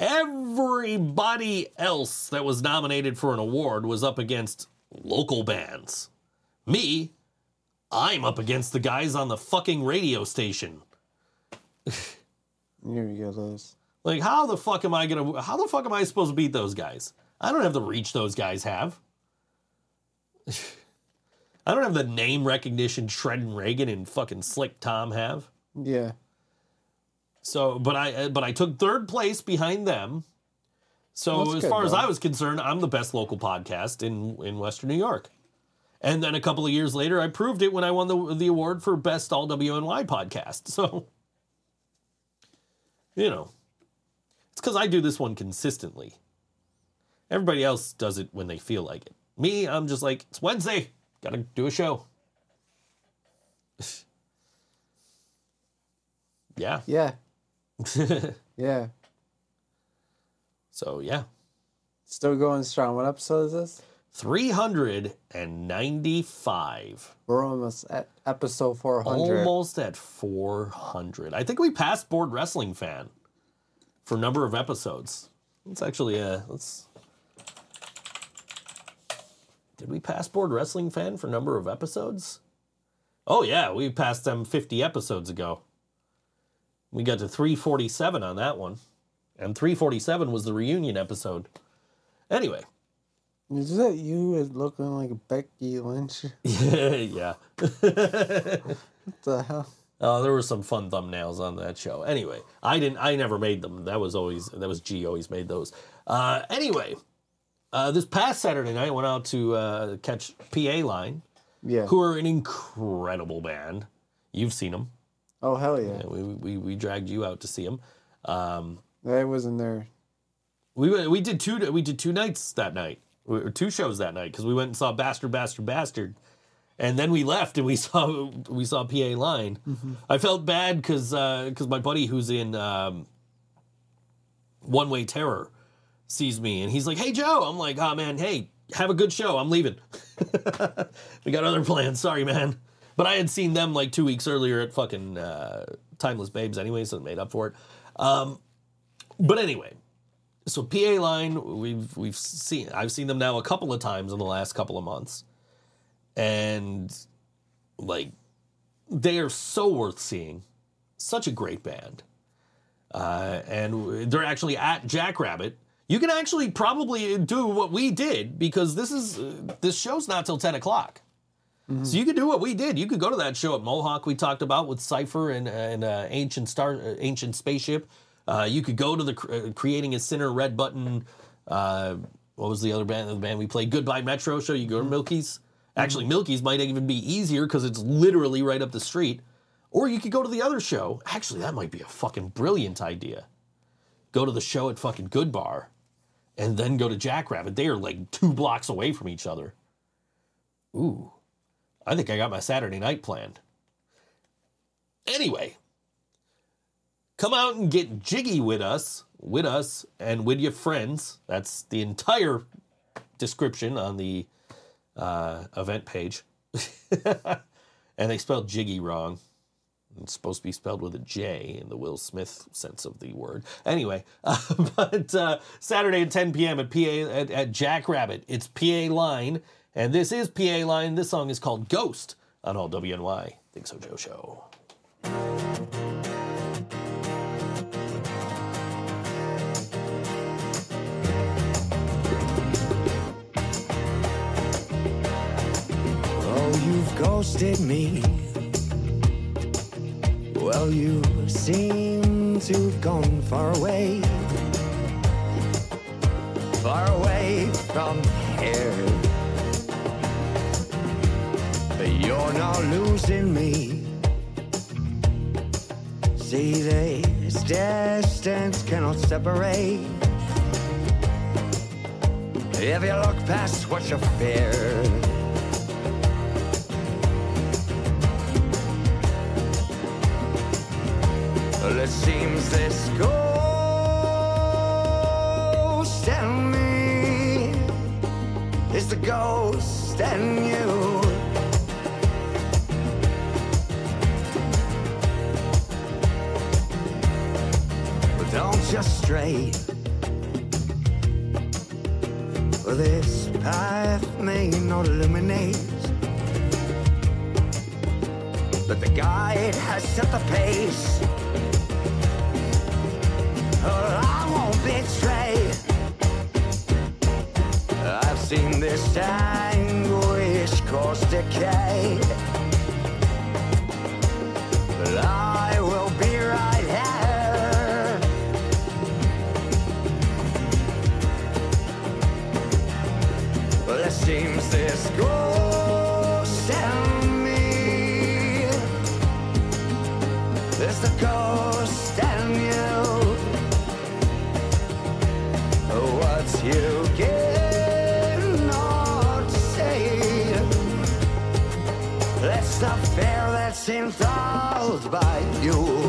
Everybody else that was nominated for an award was up against local bands. Me, I'm up against the guys on the fucking radio station. Here you go, Lewis. Like, how the fuck am I gonna? How the fuck am I supposed to beat those guys? I don't have the reach those guys have. I don't have the name recognition Shredd and Ragan and fucking Slick Tom have. Yeah. So, but I uh, but I took third place behind them. So That's as good, far as. I was concerned, I'm the best local podcast in in Western New York. And then a couple of years later, I proved it when I won the the award for best all WNY podcast. So, you know, it's because I do this one consistently. Everybody else does it when they feel like it. Me, I'm just like it's Wednesday, gotta do a show. yeah. Yeah. Yeah. so yeah. Still going strong. What episode is this? 395. We're almost at episode 400. Almost at 400. I think we passed Board Wrestling Fan for number of episodes. Let's actually, uh, let's. Did we pass Board Wrestling Fan for number of episodes? Oh, yeah, we passed them 50 episodes ago. We got to 347 on that one. And 347 was the reunion episode. Anyway, Is that you as looking like Becky Lynch? yeah. What the hell? Oh, there were some fun thumbnails on that show. Anyway, I didn't. I never made them. That was always that was G always made those. Uh, anyway, uh, this past Saturday night, I went out to uh, catch PA Line, Yeah. who are an incredible band. You've seen them. Oh, hell yeah. We, we we dragged you out to see him. Um, I wasn't there. we went- we did two we did two nights that night, or two shows that night because we went and saw Bastard Bastard Bastard, and then we left and we saw we saw PA Line. I felt bad because because my buddy who's in um, One Way Terror sees me and he's like, "Hey Joe," I'm like, "Oh man, hey, have a good show. I'm leaving. we got other plans. Sorry, man." But I had seen them like two weeks earlier at fucking uh, Timeless Babes anyway, so it made up for it. Um, but anyway, so PA line we've we've seen I've seen them now a couple of times in the last couple of months, and like they are so worth seeing. Such a great band, uh, and they're actually at Jackrabbit. You can actually probably do what we did because this is uh, this show's not till ten o'clock. So you could do what we did. You could go to that show at Mohawk we talked about with Cipher and, and uh, Ancient Star, uh, Ancient Spaceship. Uh, you could go to the uh, Creating a Sinner Red Button. Uh, what was the other band? The band we played, Goodbye Metro show. You go to Milky's. Actually, Milky's might even be easier because it's literally right up the street. Or you could go to the other show. Actually, that might be a fucking brilliant idea. Go to the show at fucking Good Bar, and then go to Jackrabbit. They are like two blocks away from each other. Ooh. I think I got my Saturday night planned. Anyway, come out and get jiggy with us, with us, and with your friends. That's the entire description on the uh, event page. and they spelled jiggy wrong. It's supposed to be spelled with a J in the Will Smith sense of the word. Anyway, uh, but uh, Saturday at 10 p.m. at PA at, at Jackrabbit. It's PA Line, and this is PA Line. This song is called Ghost on All WNY. Think so, Joe Show. Oh, you've ghosted me. Well, you seem to have gone far away. Far away from here you're not losing me. See, this distance cannot separate. If you look past what you fear. Well, it seems this ghost and me is the ghost and you. Goes stray. Well, this path may not illuminate, but the guide has set the pace. Oh, I won't betray. I've seen this anguish cause decay. That's enthralled by you.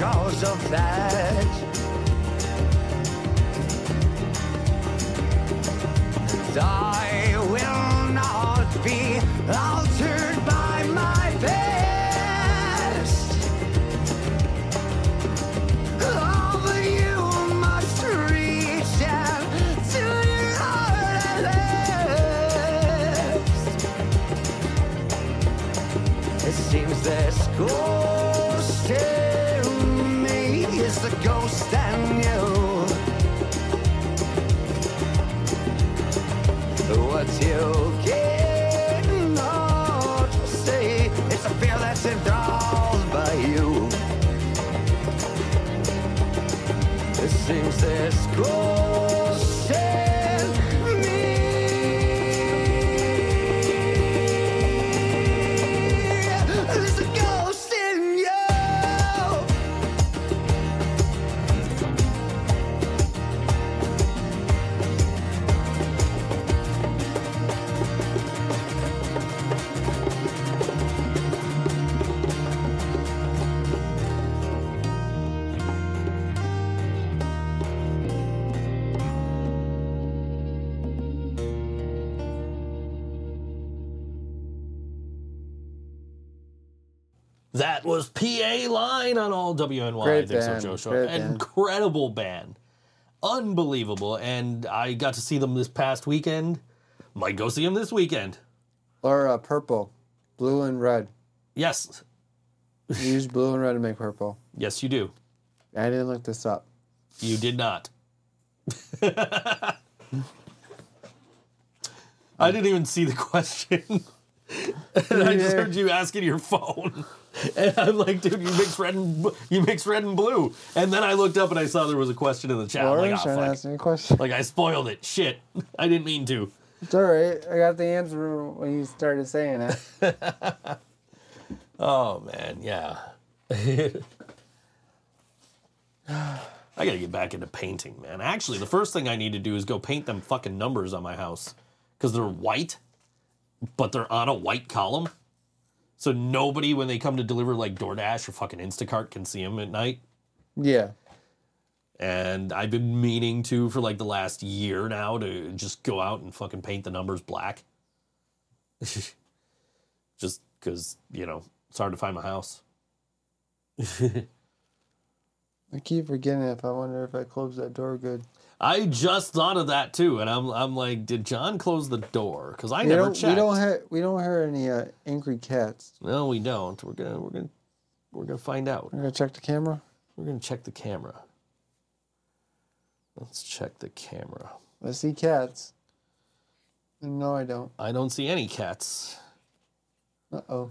Reasonable cause of that. This WNY. Great I think band, so, Joe Short. great band. Incredible band. Unbelievable. And I got to see them this past weekend. Might go see them this weekend. Or uh, purple, blue and red. Yes. You use blue and red to make purple. Yes, you do. I didn't look this up. You did not. I didn't even see the question. and I just heard you asking your phone. And I'm like, dude, you mix red and you mix red and blue. And then I looked up and I saw there was a question in the chat. I'm like, Orange, "Ah, trying to fuck." ask me a question. like I spoiled it. Shit. I didn't mean to. It's all right. I got the answer when you started saying it. Oh man, yeah. I gotta get back into painting, man. Actually, the first thing I need to do is go paint them fucking numbers on my house. Because they're white, but they're on a white column. So nobody, when they come to deliver like DoorDash or fucking Instacart, can see them at night. Yeah. And I've been meaning to for like the last year now to just go out and fucking paint the numbers black. just because, you know, it's hard to find my house. I keep forgetting if I wonder if I closed that door good. I just thought of that too, and I'm I'm like, did John close the door? Because I We never checked. we don't have we don't hear any uh, angry cats. no, we don't. We're gonna we're gonna we're gonna find out. I'm gonna check the camera. We're gonna check the camera. Let's check the camera. I see cats. No, I don't. I don't see any cats. Uh oh.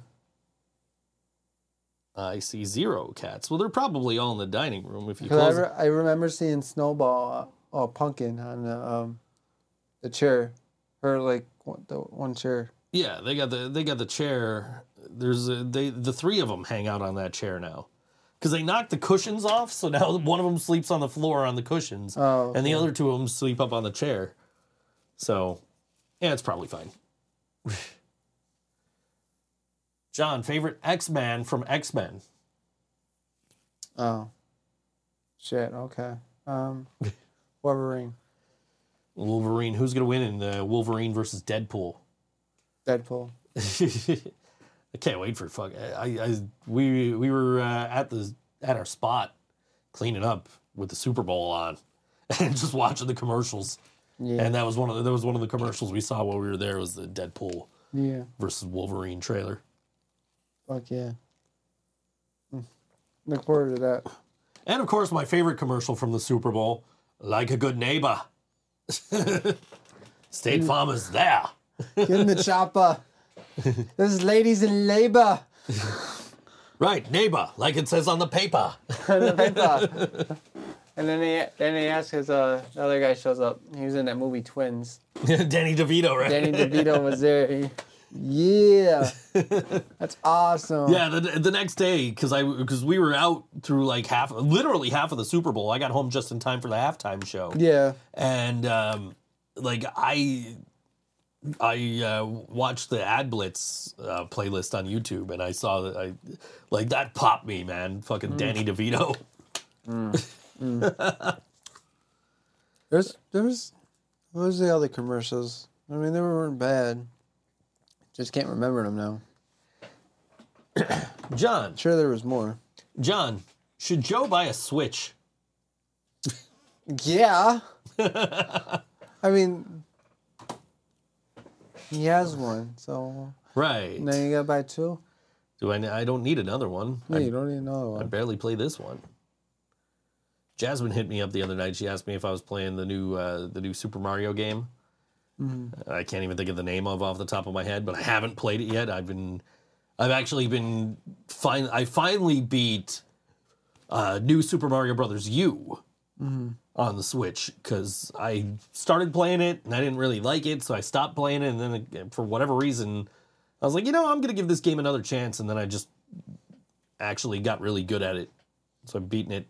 I see zero cats. Well, they're probably all in the dining room if you Because I, close. re- I remember seeing Snowball oh pumpkin on the um the chair, or like one, the one chair. Yeah, they got the they got the chair. There's a, they the three of them hang out on that chair now, because they knocked the cushions off. So now one of them sleeps on the floor on the cushions, Oh, and the other two of them sleep up on the chair. So, yeah, it's probably fine. John, favorite X Man from X Men? Oh, shit. Okay. Um, Wolverine, Wolverine. Who's gonna win in the Wolverine versus Deadpool? Deadpool. I can't wait for fuck. I, I we we were uh, at the at our spot cleaning up with the Super Bowl on and just watching the commercials. Yeah. And that was one of the, that was one of the commercials we saw while we were there was the Deadpool yeah. versus Wolverine trailer. Fuck yeah. Mm. Look forward to that. And of course, my favorite commercial from the Super Bowl, like a good neighbor. State Farm is there. Give him the chopper. There's ladies in labor. Right, neighbor, like it says on the paper. on the paper. And then he then he asks his uh the other guy shows up. He was in that movie Twins. Danny DeVito, right? Danny DeVito was there. He- yeah, that's awesome. Yeah, the, the next day, because I because we were out through like half, literally half of the Super Bowl. I got home just in time for the halftime show, yeah. and um, like I I uh, watched the Ad Blitz uh, playlist on YouTube, and I saw that I like that popped me, man. Fucking Danny DeVito. There's there's what was the other commercials? I mean, they weren't bad. Just can't remember them now. John, Sure, there was more. John, should Joe buy a Switch? Yeah. I mean, he has one, so Right. now you gotta buy two. Do I? I don't need another one. No, I- you don't need another one. I one. barely play this one. Jasmine hit me up the other night. She asked me if I was playing the new uh, the new Super Mario game. I can't even think of the name of off the top of my head, but I haven't played it yet. I've been, I've actually been fine. I finally beat uh, new Super Mario Brothers U on the Switch because I started playing it and I didn't really like it, so I stopped playing it. And then for whatever reason, I was like, you know, I'm gonna give this game another chance. And then I just actually got really good at it. So I've beaten it.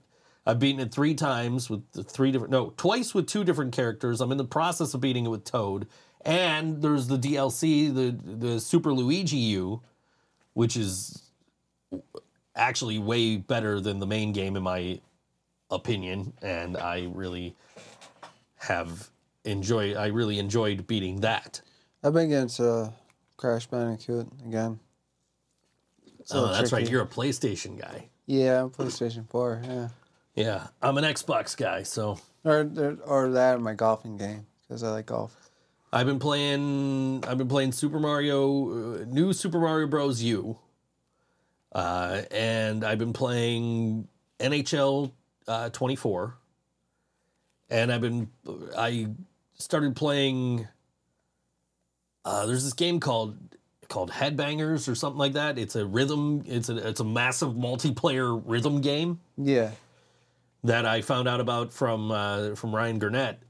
I've beaten it three times with the three different, no, twice with two different characters. I'm in the process of beating it with Toad. And there's the DLC, the the Super Luigi U, which is actually way better than the main game in my opinion. And I really have enjoyed. I really enjoyed beating that. I've been getting to Crash Bandicoot again. Oh, that's right. You're a PlayStation guy. Yeah, I'm PlayStation 4, yeah. Yeah, I'm an Xbox guy, so Or, or that in my golfing game, because I like golf. I've been playing. I've been playing Super Mario, uh, new Super Mario Bros. U, uh, and I've been playing NHL uh, 24, and I've been. I started playing. Uh, there's this game called called Headbangers or something like that. It's a rhythm. It's a it's a massive multiplayer rhythm game Yeah. That I found out about from uh, from Ryan Gurnett,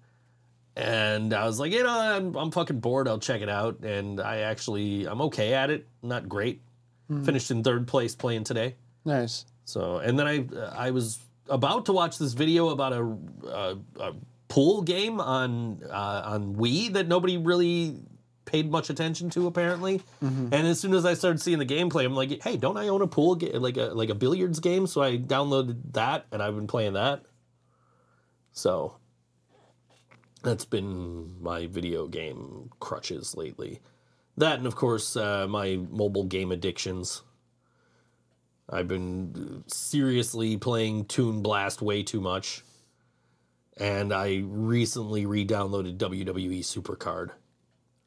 and I was like, you know, I'm I'm fucking bored. I'll check it out, and I actually I'm okay at it. Not great. Finished in third place playing today. Nice. So, and then I I was about to watch this video about a, a, a pool game on uh, on Wii that nobody really paid much attention to apparently. And as soon as I started seeing the gameplay, I'm like, hey, don't I own a pool ga- like a like a billiards game? So I downloaded that and I've been playing that. So that's been my video game crutches lately. That and of course uh, my mobile game addictions. I've been seriously playing Toon Blast way too much. And I recently re-downloaded WWE Supercard.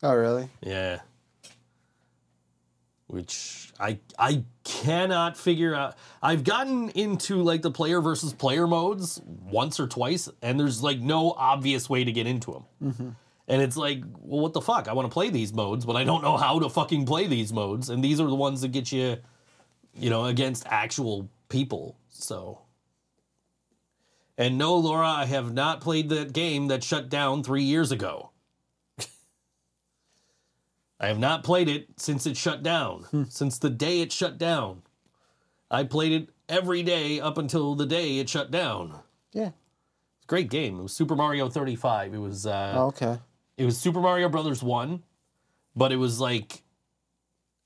Oh, really? Yeah. Which I I cannot figure out. I've gotten into like the player versus player modes once or twice, and there's like no obvious way to get into them. Mm-hmm. And it's like, well, what the fuck? I want to play these modes, but I don't know how to fucking play these modes. And these are the ones that get you, you know, against actual people. So And no, Laura, I have not played that game that shut down three years ago. I have not played it since it shut down, since the day it shut down. I played it every day up until the day it shut down. Yeah. It's a great game. It was Super Mario 35. It was uh, Oh, okay. it was Super Mario Brothers 1, but it was like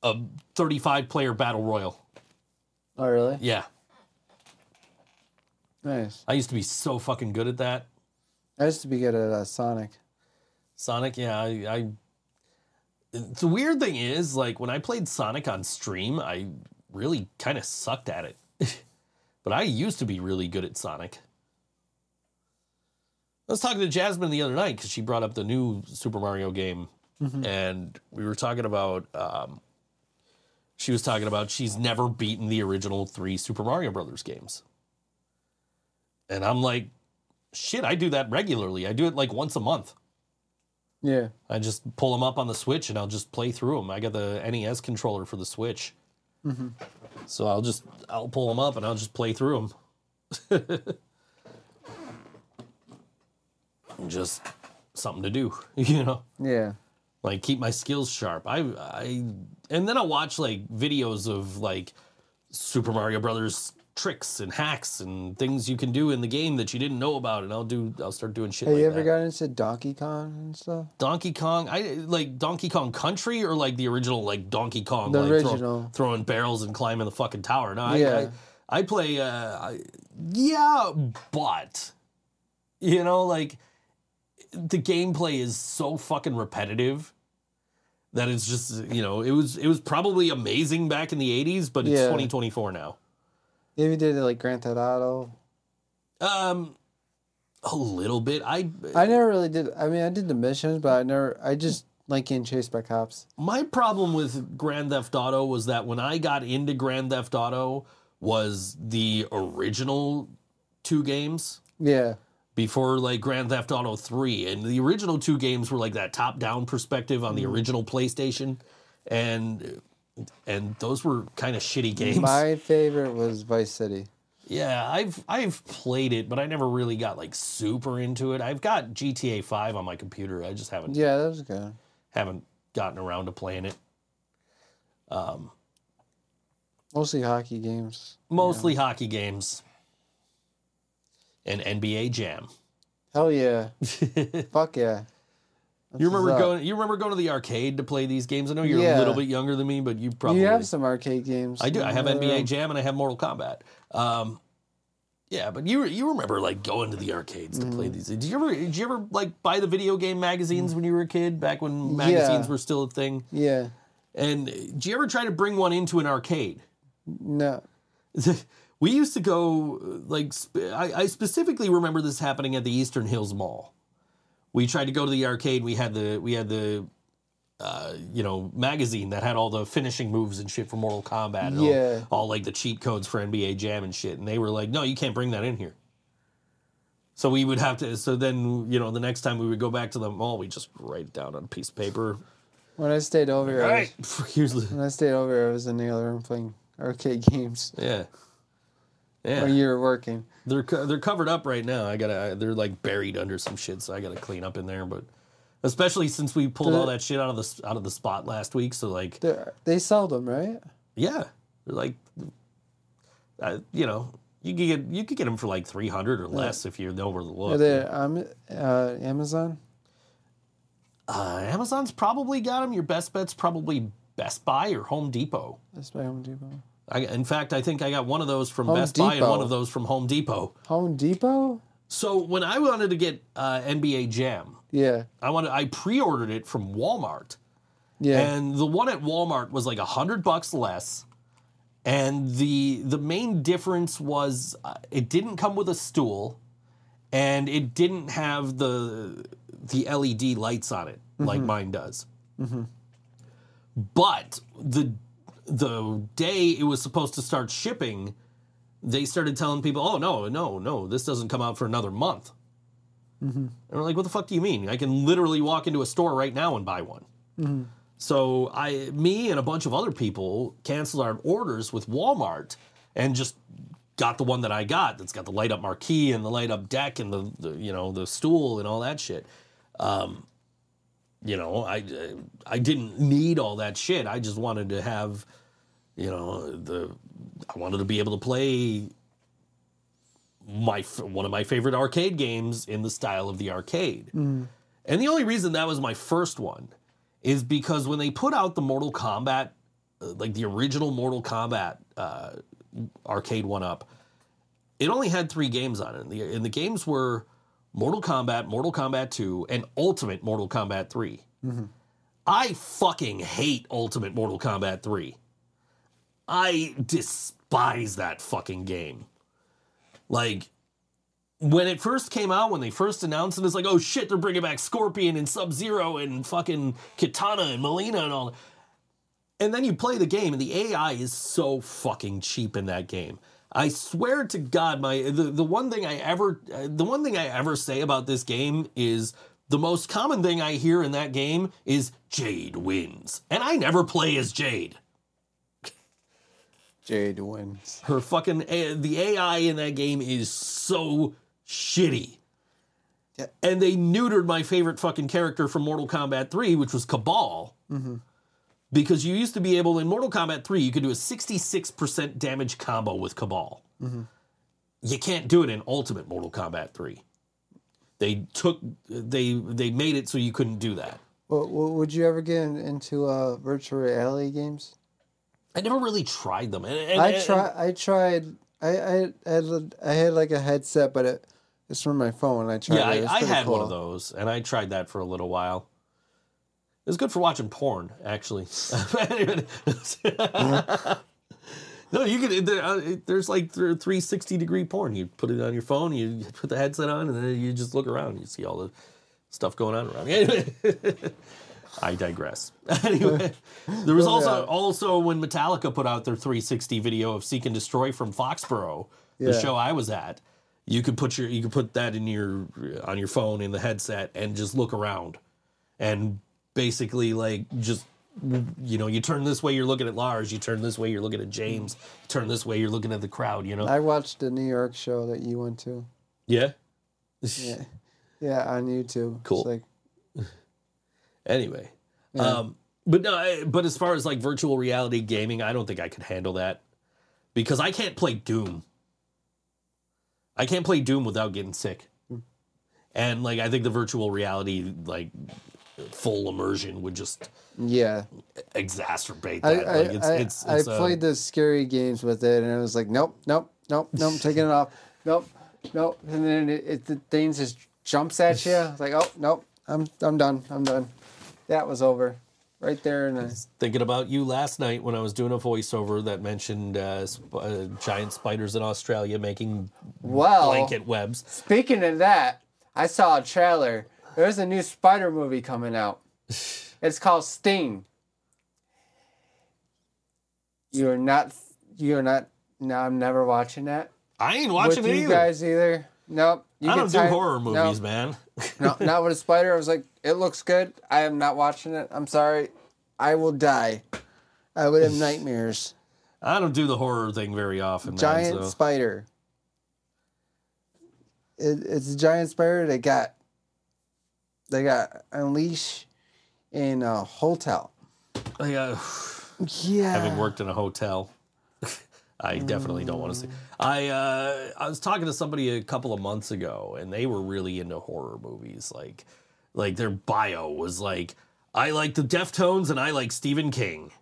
a 35 player battle royal. Oh, really? Yeah. Nice. I used to be so fucking good at that. I used to be good at uh, Sonic. Sonic, yeah, I, I the weird thing is, like when I played Sonic on stream, I really kind of sucked at it. but I used to be really good at Sonic. I was talking to Jasmine the other night because she brought up the new Super Mario game, and we were talking about. Um, she was talking about she's never beaten the original three Super Mario Brothers games, and I'm like, shit, I do that regularly. I do it like once a month. Yeah. I just pull them up on the Switch and I'll just play through them. I got the NES controller for the Switch, mm-hmm. so I'll just I'll pull them up and I'll just play through them. just something to do, you know, Yeah. like keep my skills sharp. I I and then I'll watch like videos of like Super Mario Brothers tricks and hacks and things you can do in the game that you didn't know about, and I'll do I'll start doing shit. Have like you ever that. got into Donkey Kong and stuff? Donkey Kong, I like Donkey Kong Country or like the original like Donkey Kong, The like throw- original. throwing barrels and climbing the fucking tower. No, I, Yeah. I, I play, uh, I, yeah, but you know, like the gameplay is so fucking repetitive that it's just you know it was it was probably amazing back in the '80s, but it's Yeah. 2024 now. Maybe you did it like Grand Theft Auto. Um, a little bit. I I never really did. I mean, I did the missions, but I never. I just like getting chased by cops. my problem with Grand Theft Auto was that when I got into Grand Theft Auto was the original two games Yeah. before like Grand Theft Auto 3 and the original two games were like that top down perspective on the original PlayStation and and those were kind of shitty games. My favorite was Vice City. yeah, I've I've played it but I never really got like super into it. I've got GTA 5 on my computer. I just haven't Yeah, that was good. haven't gotten around to playing it. Um, Mostly hockey games. Mostly hockey games and NBA Jam. Hell yeah. Fuck yeah. That's You remember going? You remember going to the arcade to play these games? I know you're a little bit younger than me, but you probably You have some arcade games. I do. I have NBA Jam and I have Mortal Kombat. Um, yeah, but you you remember like going to the arcades to Mm-hmm. play these? Did you ever did you ever like buy the video game magazines when you were a kid? Back when magazines Yeah. were still a thing. Yeah. And did you ever try to bring one into an arcade? No. we used to go like sp- I, I specifically remember this happening at the Eastern Hills Mall. We tried to go to the arcade. We had the we had the uh, you know magazine that had all the finishing moves and shit for Mortal Kombat. And all- Yeah. all, like the cheat codes for NBA Jam and shit. And they were like, no, you can't bring that in here. So we would have to. So then you know the next time we would go back to the mall, we just write it down on a piece of paper. When I stayed over here, All I right, was, here's when I stayed over here, I was in the other room playing arcade games yeah. Yeah. when you were working. They're they're covered up right now. I gotta they're like buried under some shit, so I gotta clean up in there. But especially since we pulled all that shit out of the out of the spot last week, so like They're, they sell them, right? yeah, they're like uh, you know you could get you could get them for like three hundred or less if you know where to look. Are they um, uh, Amazon? uh, Amazon's probably got them. Your best bet's probably Best Buy or Home Depot. That's by Home Depot. I, in fact, I think I got one of those from Home Best Buy and one of those from Home Depot. Home Depot? So when I wanted to get uh, NBA Jam, Yeah. I wanted I pre-ordered it from Walmart, Yeah. and the one at Walmart was like a hundred bucks less. And the the main difference was uh, it didn't come with a stool, and it didn't have the the LED lights on it like mine does. But the the day it was supposed to start shipping, they started telling people, "Oh no, no, no, this doesn't come out for another month." And we're like, "What the fuck do you mean? I can literally walk into a store right now and buy one." So I, me, and a bunch of other people canceled our orders with Walmart and just got the one that I got that's got the light up marquee and the light up deck and the, the you know the stool and all that shit. Um, you know, I I didn't need all that shit. I just wanted to have, you know, the I wanted to be able to play my one of my favorite arcade games in the style of the arcade. And the only reason that was my first one is because when they put out the Mortal Kombat, uh, like the original Mortal Kombat uh, arcade one up, it only had three games on it. And the, and the games were Mortal Kombat, Mortal Kombat 2, and Ultimate Mortal Kombat 3. Mm-hmm. I fucking hate Ultimate Mortal Kombat 3. I despise that fucking game. Like, when it first came out, when they first announced it, it's like, oh shit, they're bringing back Scorpion and Sub Zero and fucking Katana and Mileena and all. And then you play the game, and the AI is so fucking cheap in that game. I swear to God, my the, the one thing I ever uh, the one thing I ever say about this game is the most common thing I hear in that game is Jade wins, and I never play as Jade. Jade wins. Her fucking the AI in that game is so shitty. Yeah. And they neutered my favorite fucking character from Mortal Kombat 3, which was Kabal. Because you used to be able in Mortal Kombat 3, you could do a 66% damage combo with Kabal. You can't do it in Ultimate Mortal Kombat 3. They took they they made it so you couldn't do that. Well, would you ever get into uh, virtual reality games? I never really tried them. And, and- I try. I tried. I I I had, I had like a headset, but it, it's from my phone. I tried. Yeah, it. I, I had one of those, and I tried that for a little while. It was good for watching porn, actually. no, you can. There, uh, there's like th- 360 degree porn. You put it on your phone, you put the headset on, and then you just look around. You see all the stuff going on around. Anyway, I digress. Anyway, there was also also when Metallica put out their 360 video of Seek and Destroy from Foxborough, the show I was at. You could put your you could put that in your on your phone in the headset and just look around, and basically like just you know you turn this way you're looking at Lars, you turn this way you're looking at James, you turn this way you're looking at the crowd. You know. I watched the New York show that you went to. yeah. Yeah, yeah, on YouTube. Cool. It's like Anyway, um, but no, I- but as far as like virtual reality gaming, I don't think I could handle that because I can't play Doom. I can't play Doom without getting sick, and like I think the virtual reality like full immersion would just yeah. exacerbate that. I, like it's I, it's, I it's uh, played the scary games with it, and it was like, nope, nope, nope, nope, taking it off, nope, nope, and then it, it the thing just jumps at you. It's like, oh, nope, I'm I'm done, I'm done. That was over, right there, and thinking about you last night when I was doing a voiceover that mentioned uh, sp- uh, giant spiders in Australia making well. blanket webs. Speaking of that, I saw a trailer. There's a new Spider movie coming out. It's called Sting. You're not. You're not. No, I'm never watching that. I ain't watching with it you either. guys either. Nope. You I don't do tired- horror movies, man. No, not with a spider. I was like, it looks good. I am not watching it. I'm sorry. I will die. I would have nightmares. I don't do the horror thing very often. man, Giant so- spider. It, it's a giant spider. They got. They got unleash in a hotel. I, uh, Yeah. having worked in a hotel, I definitely don't want to see. I uh, I was talking to somebody a couple of months ago, and they were really into horror movies. Like, like their bio was like, "I like the Deftones and I like Stephen King,"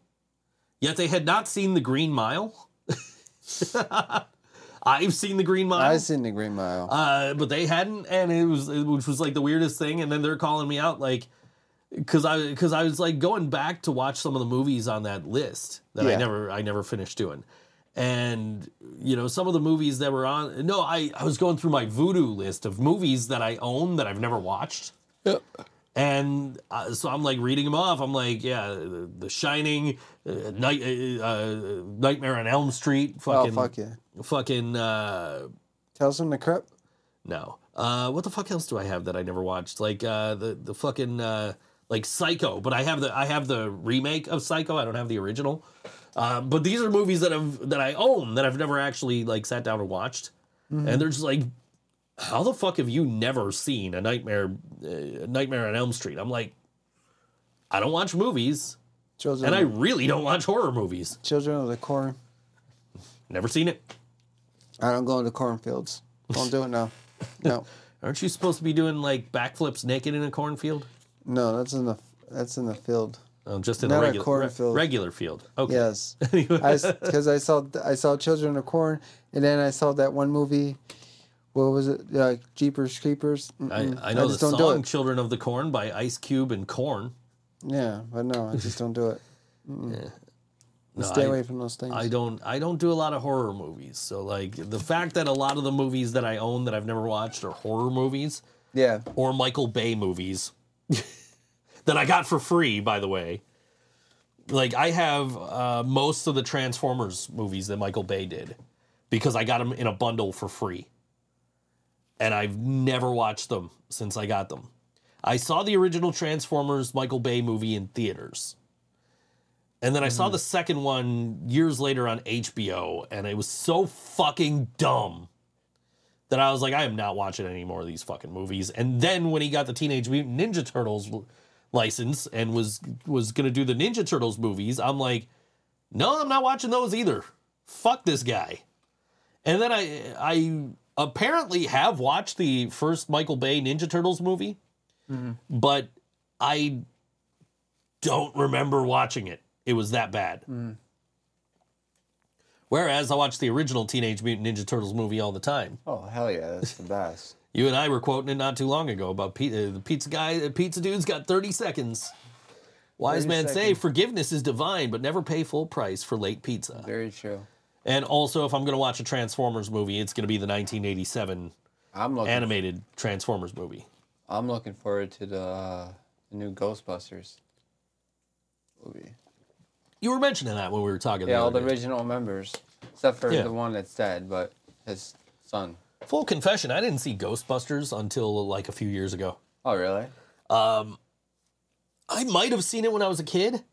yet they had not seen The Green Mile. I've seen The Green Mile. I've seen the Green Mile. Uh, but they hadn't, and it was which was like the weirdest thing. And then they're calling me out like, because I because I was like going back to watch some of the movies on that list that I never I never finished doing, and you know some of the movies that were on. No, I I was going through my voodoo list of movies that I own that I've never watched. Yep. And uh, so I'm like reading them off. I'm like, yeah, The, the Shining, uh, Night, uh, uh, Nightmare on Elm Street, oh fuck yeah! Fucking, uh, Tales from the Crypt. no. Uh, what the fuck else do I have that I never watched? Like uh, the the fucking uh, like Psycho, but I have the I have the remake of Psycho. I don't have the original. Uh, but these are movies that I've that I own that I've never actually like sat down and watched, and they're just like, how the fuck have you never seen a Nightmare, uh, Nightmare on Elm Street? I'm like, I don't watch movies, Children, and I really don't watch horror movies. Children of the Corn. Never seen it. I don't go into cornfields. Don't do it now. No, Aren't you supposed to be doing like backflips naked in a cornfield? no, that's in the that's in the field. Oh, just in Not a a regular, re- cornfield. regular field. Okay. Yes, because I, saw I saw Children of Corn, and then I saw that one movie. What was it? Like Jeepers Creepers. I, Mm-mm. I know the just don't do song it. "Children of the Korn" by Ice Cube and Korn. Yeah, but no, I just don't do it. Mm-mm. No, Stay I- away from those things. I don't I don't do a lot of horror movies. So like the fact that a lot of the movies that I own that I've never watched are horror movies yeah, or Michael Bay movies that I got for free, by the way. Like I have uh, most of the Transformers movies that Michael Bay did because I got them in a bundle for free. And I've never watched them since I got them. I saw the original Transformers Michael Bay movie in theaters. And then I saw mm-hmm. the second one years later on HBO, and it was so fucking dumb that I was like, I am not watching any more of these fucking movies. And then when he got the Teenage Mutant Ninja Turtles license and was was gonna do the Ninja Turtles movies, I'm like, no, I'm not watching those either. Fuck this guy. And then I I apparently have watched the first Michael Bay Ninja Turtles movie, mm-hmm. but I don't remember watching it. It was that bad. Whereas I watched the original Teenage Mutant Ninja Turtles movie all the time. Oh hell yeah, that's the best. You and I were quoting it not too long ago about pi- uh, the pizza guy. The pizza dude's got 30 seconds. Wise 30 men say forgiveness is divine, but never pay full price for late pizza. Very true. And also, if I'm going to watch a Transformers movie, it's going to be the 1987 I'm looking. animated Transformers movie. I'm looking forward to the, uh, the new Ghostbusters movie. You were mentioning that when we were talking. Yeah, all the day. original members, except for Yeah. the one that's dead, but his son. Full confession: I didn't see Ghostbusters until like a few years ago. Oh really? Um, I might have seen it when I was a kid,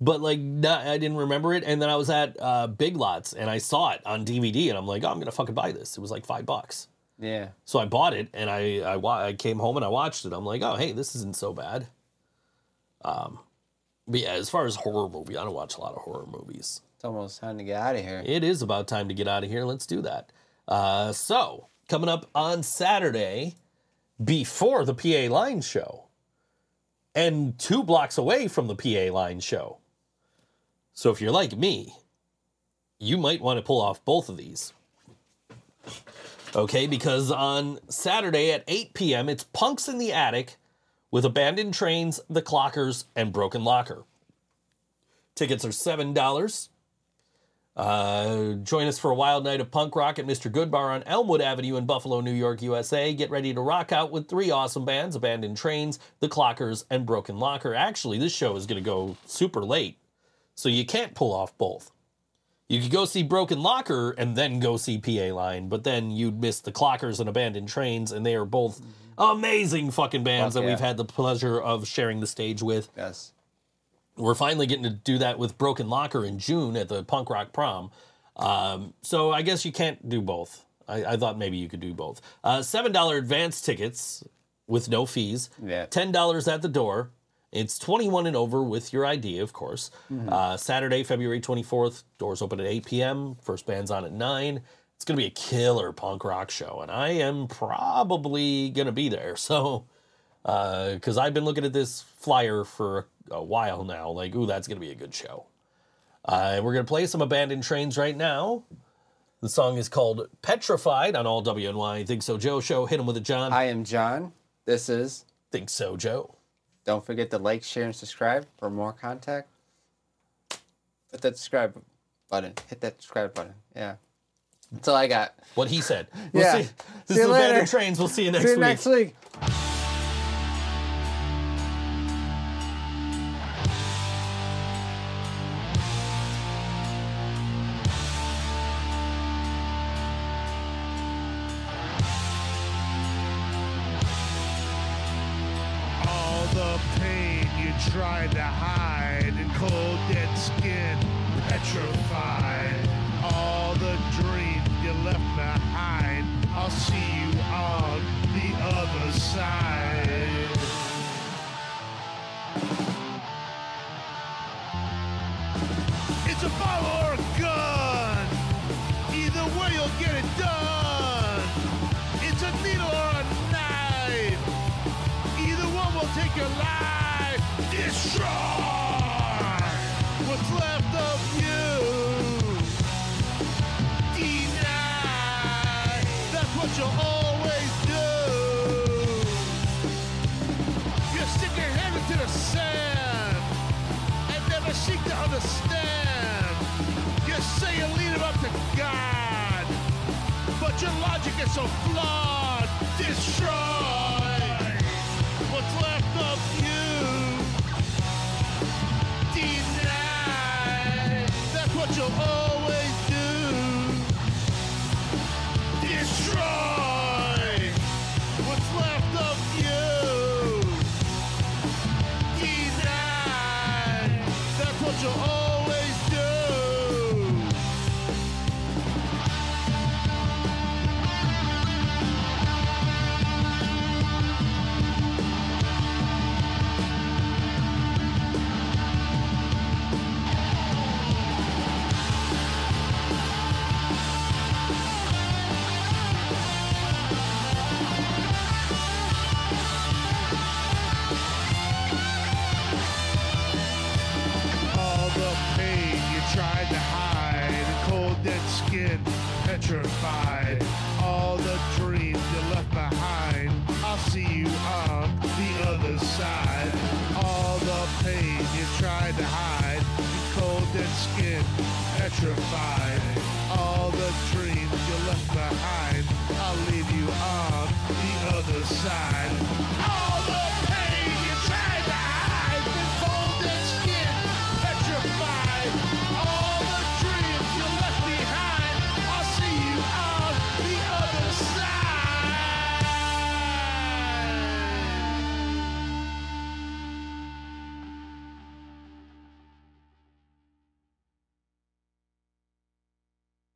but like not, I didn't remember it. And then I was at uh, Big Lots and I saw it on DVD, and I'm like, oh, I'm gonna fucking buy this. It was like five bucks, Yeah. so I bought it, and I I, wa- I came home and I watched it. I'm like, oh, hey, this isn't so bad. Um, but yeah, as far as horror movie, I don't watch a lot of horror movies. It's almost time to get out of here. It is about time to get out of here. Let's do that. Uh, so, coming up on Saturday, before the PA Line show, and two blocks away from the PA Line show. So, if you're like me, you might want to pull off both of these. Okay, because on Saturday at 8 p.m., it's Punks in the Attic with Abandoned Trains, The Clockers, and Broken Locker. Tickets are $7. Uh, join us for a wild night of punk rock at Mr. Goodbar on Elmwood Avenue in Buffalo, New York, USA. Get ready to rock out with three awesome bands Abandoned Trains, The Clockers, and Broken Locker. Actually, this show is going to go super late, so you can't pull off both. You could go see Broken Locker and then go see PA Line, but then you'd miss The Clockers and Abandoned Trains, and they are both amazing fucking bands Fuck that we've had the pleasure of sharing the stage with. Yes. We're finally getting to do that with Broken Locker in June at the Punk Rock Prom. Um, so I guess you can't do both. I, I thought maybe you could do both. Uh, $7 advance tickets with no fees. Yeah. $10 at the door. It's 21 and over with your ID, of course. Uh, Saturday, February 24th, doors open at 8 p.m. First band's on at 9. It's going to be a killer punk rock show, and I am probably going to be there. So, because I've been looking at this flyer for a while now, like, ooh, that's going to be a good show. Uh, we're going to play some Abandoned Trains right now. The song is called Petrified on all WNY Think So Joe show. Hit him with a John. I am John. This is. Think So Joe. Don't forget to like, share, and subscribe for more contact. Hit that subscribe button. Hit that subscribe button. Yeah. That's all I got. What he said. We'll Yeah. see. This See is you later. Trains. We'll see you next See you week. next week.